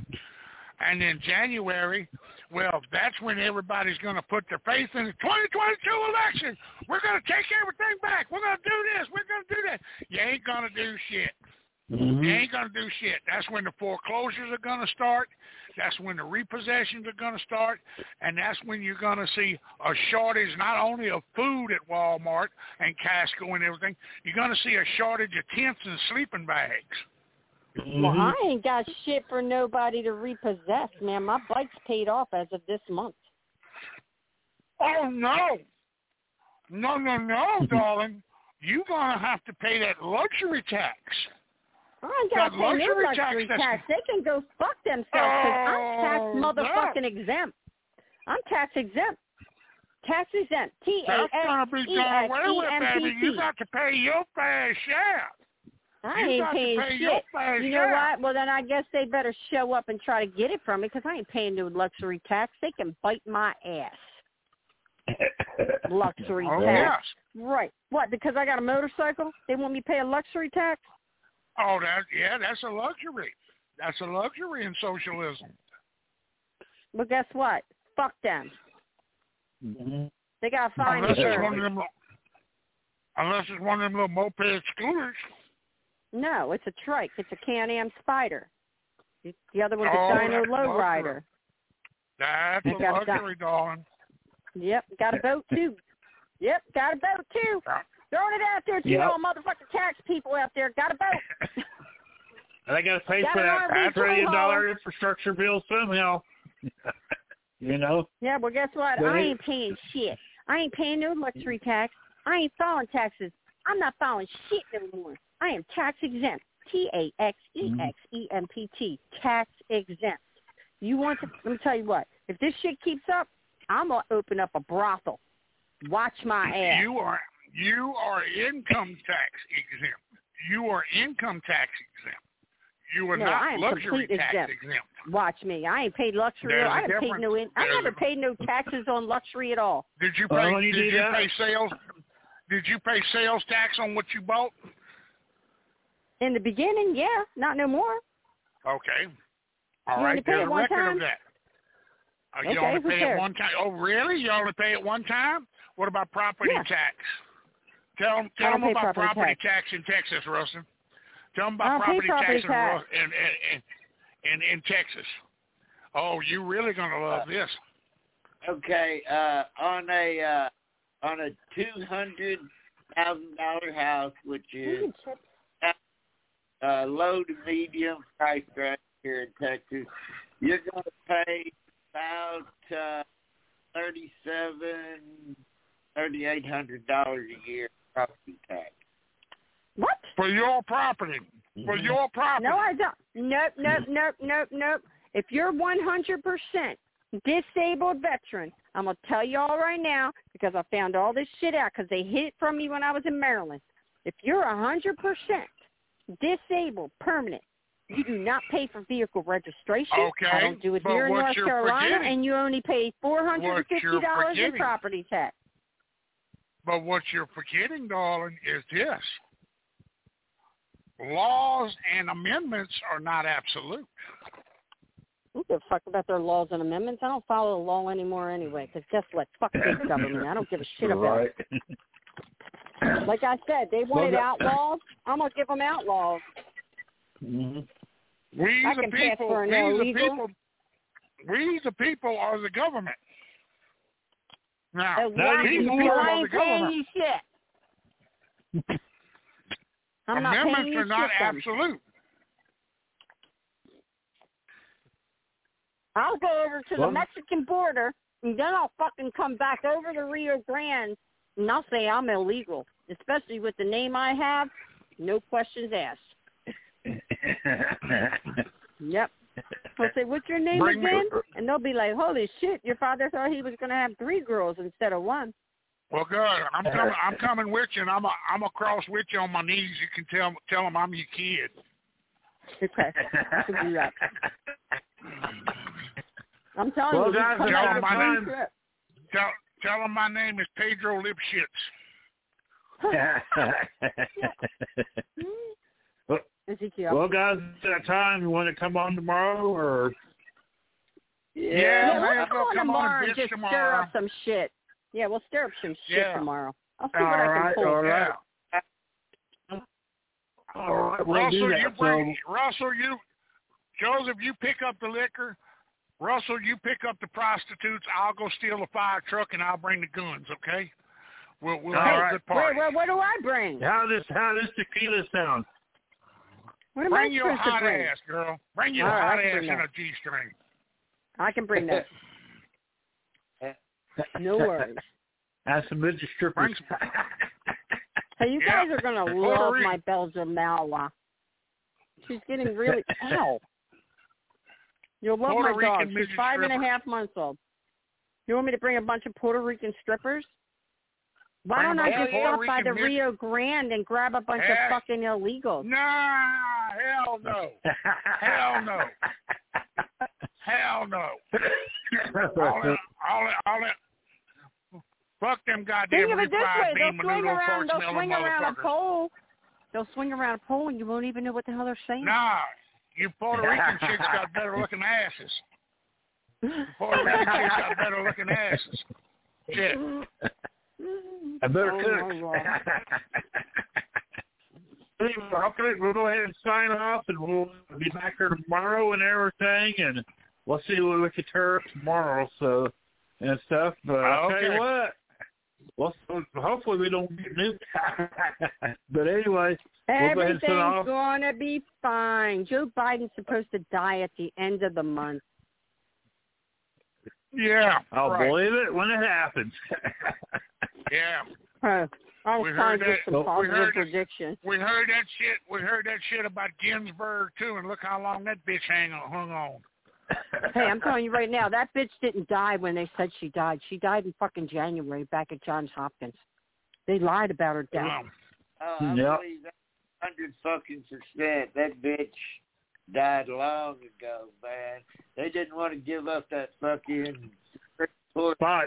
And in January, well, that's when everybody's going to put their faith in the 2022 election. We're going to take everything back. We're going to do this. We're going to do that. You ain't going to do shit. Mhm. You ain't gonna do shit. That's when the foreclosures are gonna start. That's when the repossessions are gonna start, and that's when you're gonna see a shortage not only of food at Walmart and Costco and everything. You're gonna see a shortage of tents and sleeping bags. Well, Mhm. I ain't got shit for nobody to repossess, man. My bike's paid off as of this month. Oh no, no, no, no, darling. You're gonna have to pay that luxury tax. I ain't got to pay no luxury tax, tax. They can go fuck themselves because I'm tax Oh, motherfucking exempt. I'm tax exempt. Tax exempt. T A That's X gonna be E away E M. P You got to pay your fair share. I you ain't paying pay shit. You know share. what? Well, then I guess they better show up and try to get it from me because I ain't paying no luxury tax. They can bite my ass. Luxury Oh tax. Right. What? Because I got a motorcycle? They want me to pay a luxury tax? Oh, that yeah, that's a luxury. That's a luxury in socialism. Well, guess what? Fuck them. Mhm. They got to find Unless it's insurance. one of them, unless it's one of them little moped scooters. No, it's a trike. It's a Can-Am Spyder. The other one's Oh, a Dyna that's Lowrider. That's I a got a luxury, darling. Yep, got a boat too. Yep, got a boat too. Throwing it out there to Yep. all motherfucking tax people out there. Got a boat. And they got to pay Got for that trillion dollar infrastructure bill somehow. you know. Yeah, well, guess what? But I ain't paying shit. I ain't paying no luxury tax. I ain't filing taxes. I'm not filing shit no more. I am tax exempt. T A X E X E M P T. Tax exempt. You want to? Let me tell you what. If this shit keeps up, I'm gonna open up a brothel. Watch my ass. You are you are income tax exempt. You are income tax exempt. You are no, not I am luxury tax exempt. exempt. Watch me. I ain't paid luxury. There's a I haven't paid difference. no. In, I There's never a- paid no taxes on luxury at all. Did you pay? when you did do you that- pay sales? Did you pay sales tax on what you bought? In the beginning, yeah, not no more. Okay. All You right. only pay There's it a one record time? of that. Uh, you only who pay it one time. Oh, really? You only pay it one time? What about property Yeah. tax? Tell them, tell them about property property tax. tax in Texas, Russell. Tell them about property, property tax, in tax. In, in, in, in, in Texas. Oh, you're really gonna love this? Okay, uh, on a uh, on a two hundred thousand dollar house, which is uh, low to medium price range here in Texas, you're going to pay about uh, thirty seven, thirty eight hundred dollars a year property tax. What? For your property. For your property. No, I don't. Nope, nope, nope, nope, nope. If you're 100% disabled veteran, I'm going to tell you all right now because I found all this shit out because they hid it from me when I was in Maryland. If you're 100% disabled permanent, you do not pay for vehicle registration. I Okay, don't do it but here in what North you're Carolina, forgetting- and you only pay $450 in property tax. But what you're forgetting, darling, is this. Laws and amendments are not absolute. Who give a fuck about their laws and amendments? I don't follow the law anymore anyway, because guess what? Fuck big government. I don't give a shit about Right. it. Like I said, they wanted Well, outlaws. I'm going to give them outlaws. hmm We I the people, we the people, we the people are the government. Now, Exactly. we the So people I are the ain't paying government. you shit. I'm not Amendments paying you are not shit absolute. I'll go over to Well- the Mexican border, and then I'll fucking come back over the Rio Grande, and I'll say I'm illegal, especially with the name I have. No questions asked. Yep. I'll say, what's your name Bring me- again? And they'll be like, holy shit, your father thought he was going to have three girls instead of one. Well, good. I'm coming. I'm coming with you, and I'm a, I'm across with you on my knees. You can tell tell them I'm your kid. Okay. I can do that. I'm telling Well, you, guys, come tell them my name. trip. Tell tell them my name is Pedro Lipschitz. Ezekiel. well, guys, is that time you want to come on tomorrow, or Yeah, yeah, man, we'll go come on come on tomorrow and and bitch just stir up some shit. Yeah, we'll stir up some shit Yeah. tomorrow. I'll see all what right, I can pull. All right. All right, we'll do Russell, that. you bring Russell, you Joseph, you pick up the liquor. Russell, you pick up the prostitutes. I'll go steal the fire truck and I'll bring the guns. Okay? We'll we'll All have right. a good Wait, party. wait, what do I bring? how does how does tequila sound? What am Bring I your supposed to hot bring? ass, girl. Bring your All right, hot can ass bring in a G string. I can bring that. No worries. That's some midget strippers. Hey, you Yeah. guys are gonna love Rico. my Belgian Malinois. She's getting really ow. You'll love Puerto my dog. Rican She's midget five and a half months old. You want me to bring a bunch of Puerto Rican strippers? Why don't I just stop by the Rican Rio Grande and grab a bunch Hey. of fucking illegals? Nah, hell no. Hell no. Hell no. All that, all that, all that. Fuck them goddamn Think of it this way: they'll swing around, they'll swing around a pole. They'll swing around a pole, and you won't even know what the hell they're saying. Nah, you Puerto Rican chicks got better looking asses. Puerto Rican chicks got better looking asses. Shit. Mm-hmm. I better Oh, cook. my God. Anyway, okay, we'll go ahead and sign off, and we'll be back here tomorrow and everything, and we'll see what we can turn up tomorrow, so and stuff. But I'll tell you what, well, so hopefully we don't get new. but anyway, we'll go ahead and sign Everything's off. gonna be fine. Joe Biden's supposed to die at the end of the month. Yeah. I'll right. believe it when it happens. Yeah. Huh. I was We trying heard to get that. some We positive heard it. prediction. We heard that shit. We heard that shit about Ginsburg too, and look how long that bitch hang on, hung on. hey, I'm telling you right now, that bitch didn't die when they said she died. She died in fucking January back at Johns Hopkins. They lied about her death. Wow. Oh, I Yep. believe that hundred fucking percent. That bitch died long ago, man. They didn't want to give up that fucking Spot.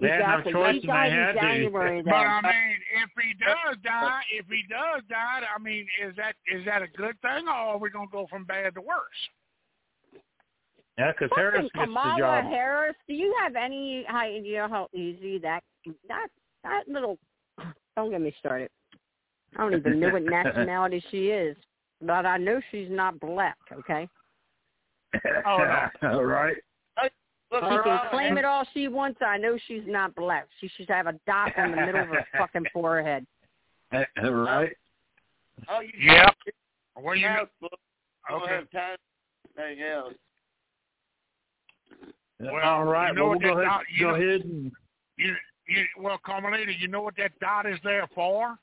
They had no choice He and died they in had to. January But I mean, if he does die, if he does die, I mean, is that is that a good thing, or are we gonna go from bad to worse? Yeah, because Harris Fucking gets the Kamala job. Harris, do you have any idea how easy that that that little? Don't get me started. I don't even know what nationality she is, but I know she's not black. Okay, Oh, All right. Look, she can claim it all she wants. I know she's not black. She should have a dot in the middle of her fucking forehead. All right. Oh, oh, you Yep. Well, you know, house book. I don't okay. have time for anything else. Well, All right. you know well, we'll go that ahead, dot- you go know- ahead and you, you, well, Carmelita, you know what that dot is there for?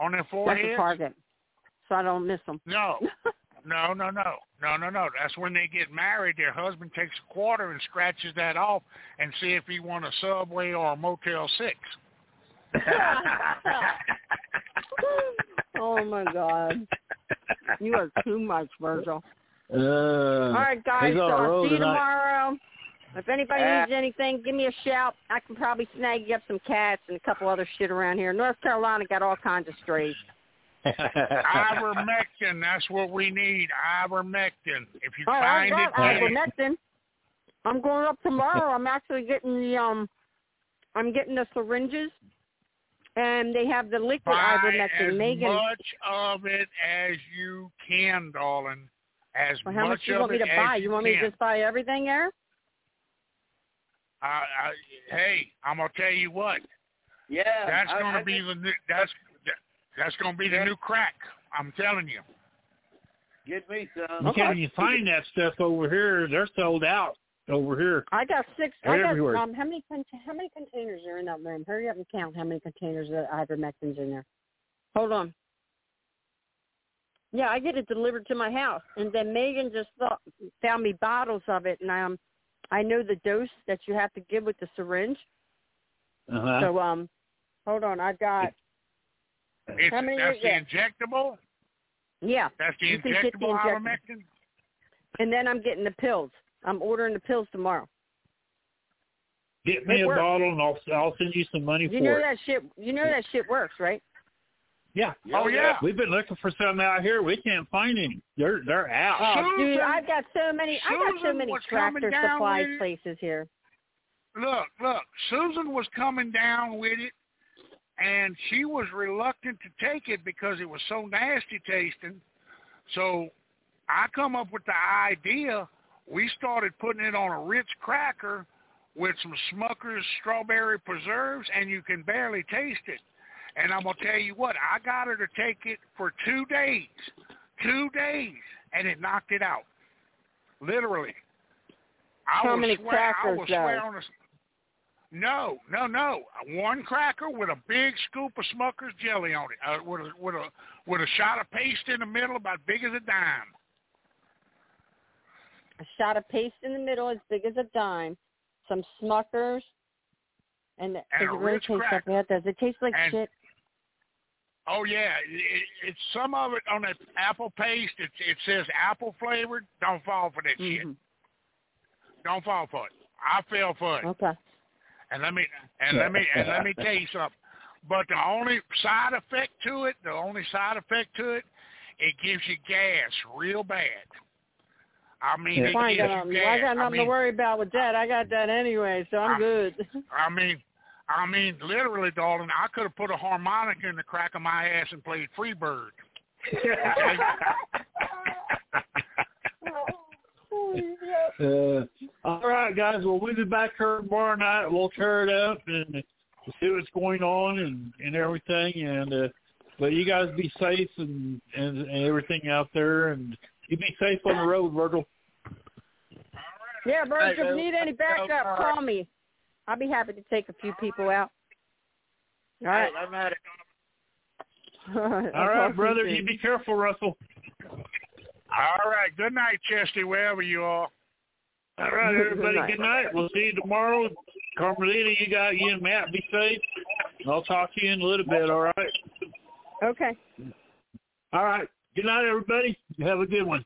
On their That's forehead? a target, so I don't miss them. No, no, no, no, no, no, no. That's when they get married. Their husband takes a quarter and scratches that off and see if he want a Subway or a Motel Six. oh my god, you are too much, Virgil. Uh, All right, guys. he's So on a I'll see you tonight. tomorrow. If anybody Uh, needs anything, give me a shout. I can probably snag you up some cats and a couple other shit around here. North Carolina got all kinds of strays. Ivermectin, that's what we need. Ivermectin. If you Oh, I got it, ivermectin. I'm going up tomorrow. I'm actually getting the um, I'm getting the syringes, and they have the liquid buy ivermectin. as Megan, much of it as you can, darling. As well, how much much you of want me to buy? you You want me to just buy everything there? I, I, hey, I'm gonna tell you what. Yeah. That's I- gonna I be think- the new, that's that's gonna be the new crack. I'm telling you. Get me some. You can't even find that stuff over here. They're sold out over here. I got six. I got Everywhere. um. How many con- how many containers are in that room? Hurry up and count how many containers of ivermectin's in there. Hold on. Yeah, I get it delivered to my house, and then Megan just thought, found me bottles of it, and um, I know the dose that you have to give with the syringe. Uh-huh. So um, hold on, I've got It's, How many that's the that? injectable. yeah, That's the You can get the injectable injectable. ivermectin. and then I'm getting the pills. I'm ordering the pills tomorrow. Get me It a works. bottle and I'll I'll send you some money You for know it. that shit. You know that shit works, right? Yeah. Oh yeah. We've been looking for some out here. We can't find any. They're they're out. Oh, dude, I've got so many. I've got so many tractor down supply places here. Look, look. Susan was coming down with it, and she was reluctant to take it because it was so nasty tasting. So I come up with the idea. We started putting it on a Ritz cracker with some Smucker's strawberry preserves, and you can barely taste it. And I'm gonna tell you what, I got her to take it for two days, two days, and it knocked it out, literally. I How many swear, I crackers, will swear on a, no, no, no. One cracker with a big scoop of Smucker's jelly on it, uh, with a with a with a shot of paste in the middle, about big as a dime. A shot of paste in the middle, as big as a dime. Some Smuckers. And, does And it really taste that cracker. bad? Does it taste like And- shit? Oh yeah, it, it, it's some of it on that apple paste. It it says apple flavored. Don't fall for that shit. Mhm. Don't fall for it. I fell for it. Okay. And let me and let me and let me tell you something. But the only side effect to it, the only side effect to it, it gives you gas real bad. I mean, it Fine, gives um, you gas. I got nothing mean, to worry about with that. I got that anyway, so I'm I'm- good. I mean, I mean, literally, darling, I could have put a harmonica in the crack of my ass and played Freebird. Uh, all right, guys. Well, we'll be back here tomorrow night. We'll tear it up and see what's going on and and everything. And uh, but you guys be safe and, and and everything out there, and you be safe on the road, Virgil. Yeah, Virgil, if you need any backup, call me. I'll be happy to take a few people out. All right. I'm at it. All right, All right, brother. You be careful, Russell. All right. Good night, Chesty, wherever you are. All right, everybody. Good night. Good night. We'll see you tomorrow. Carmelita, you got you and Matt. Be safe. I'll talk to you in a little bit. All right. Okay. All right. Good night, everybody. Have a good one.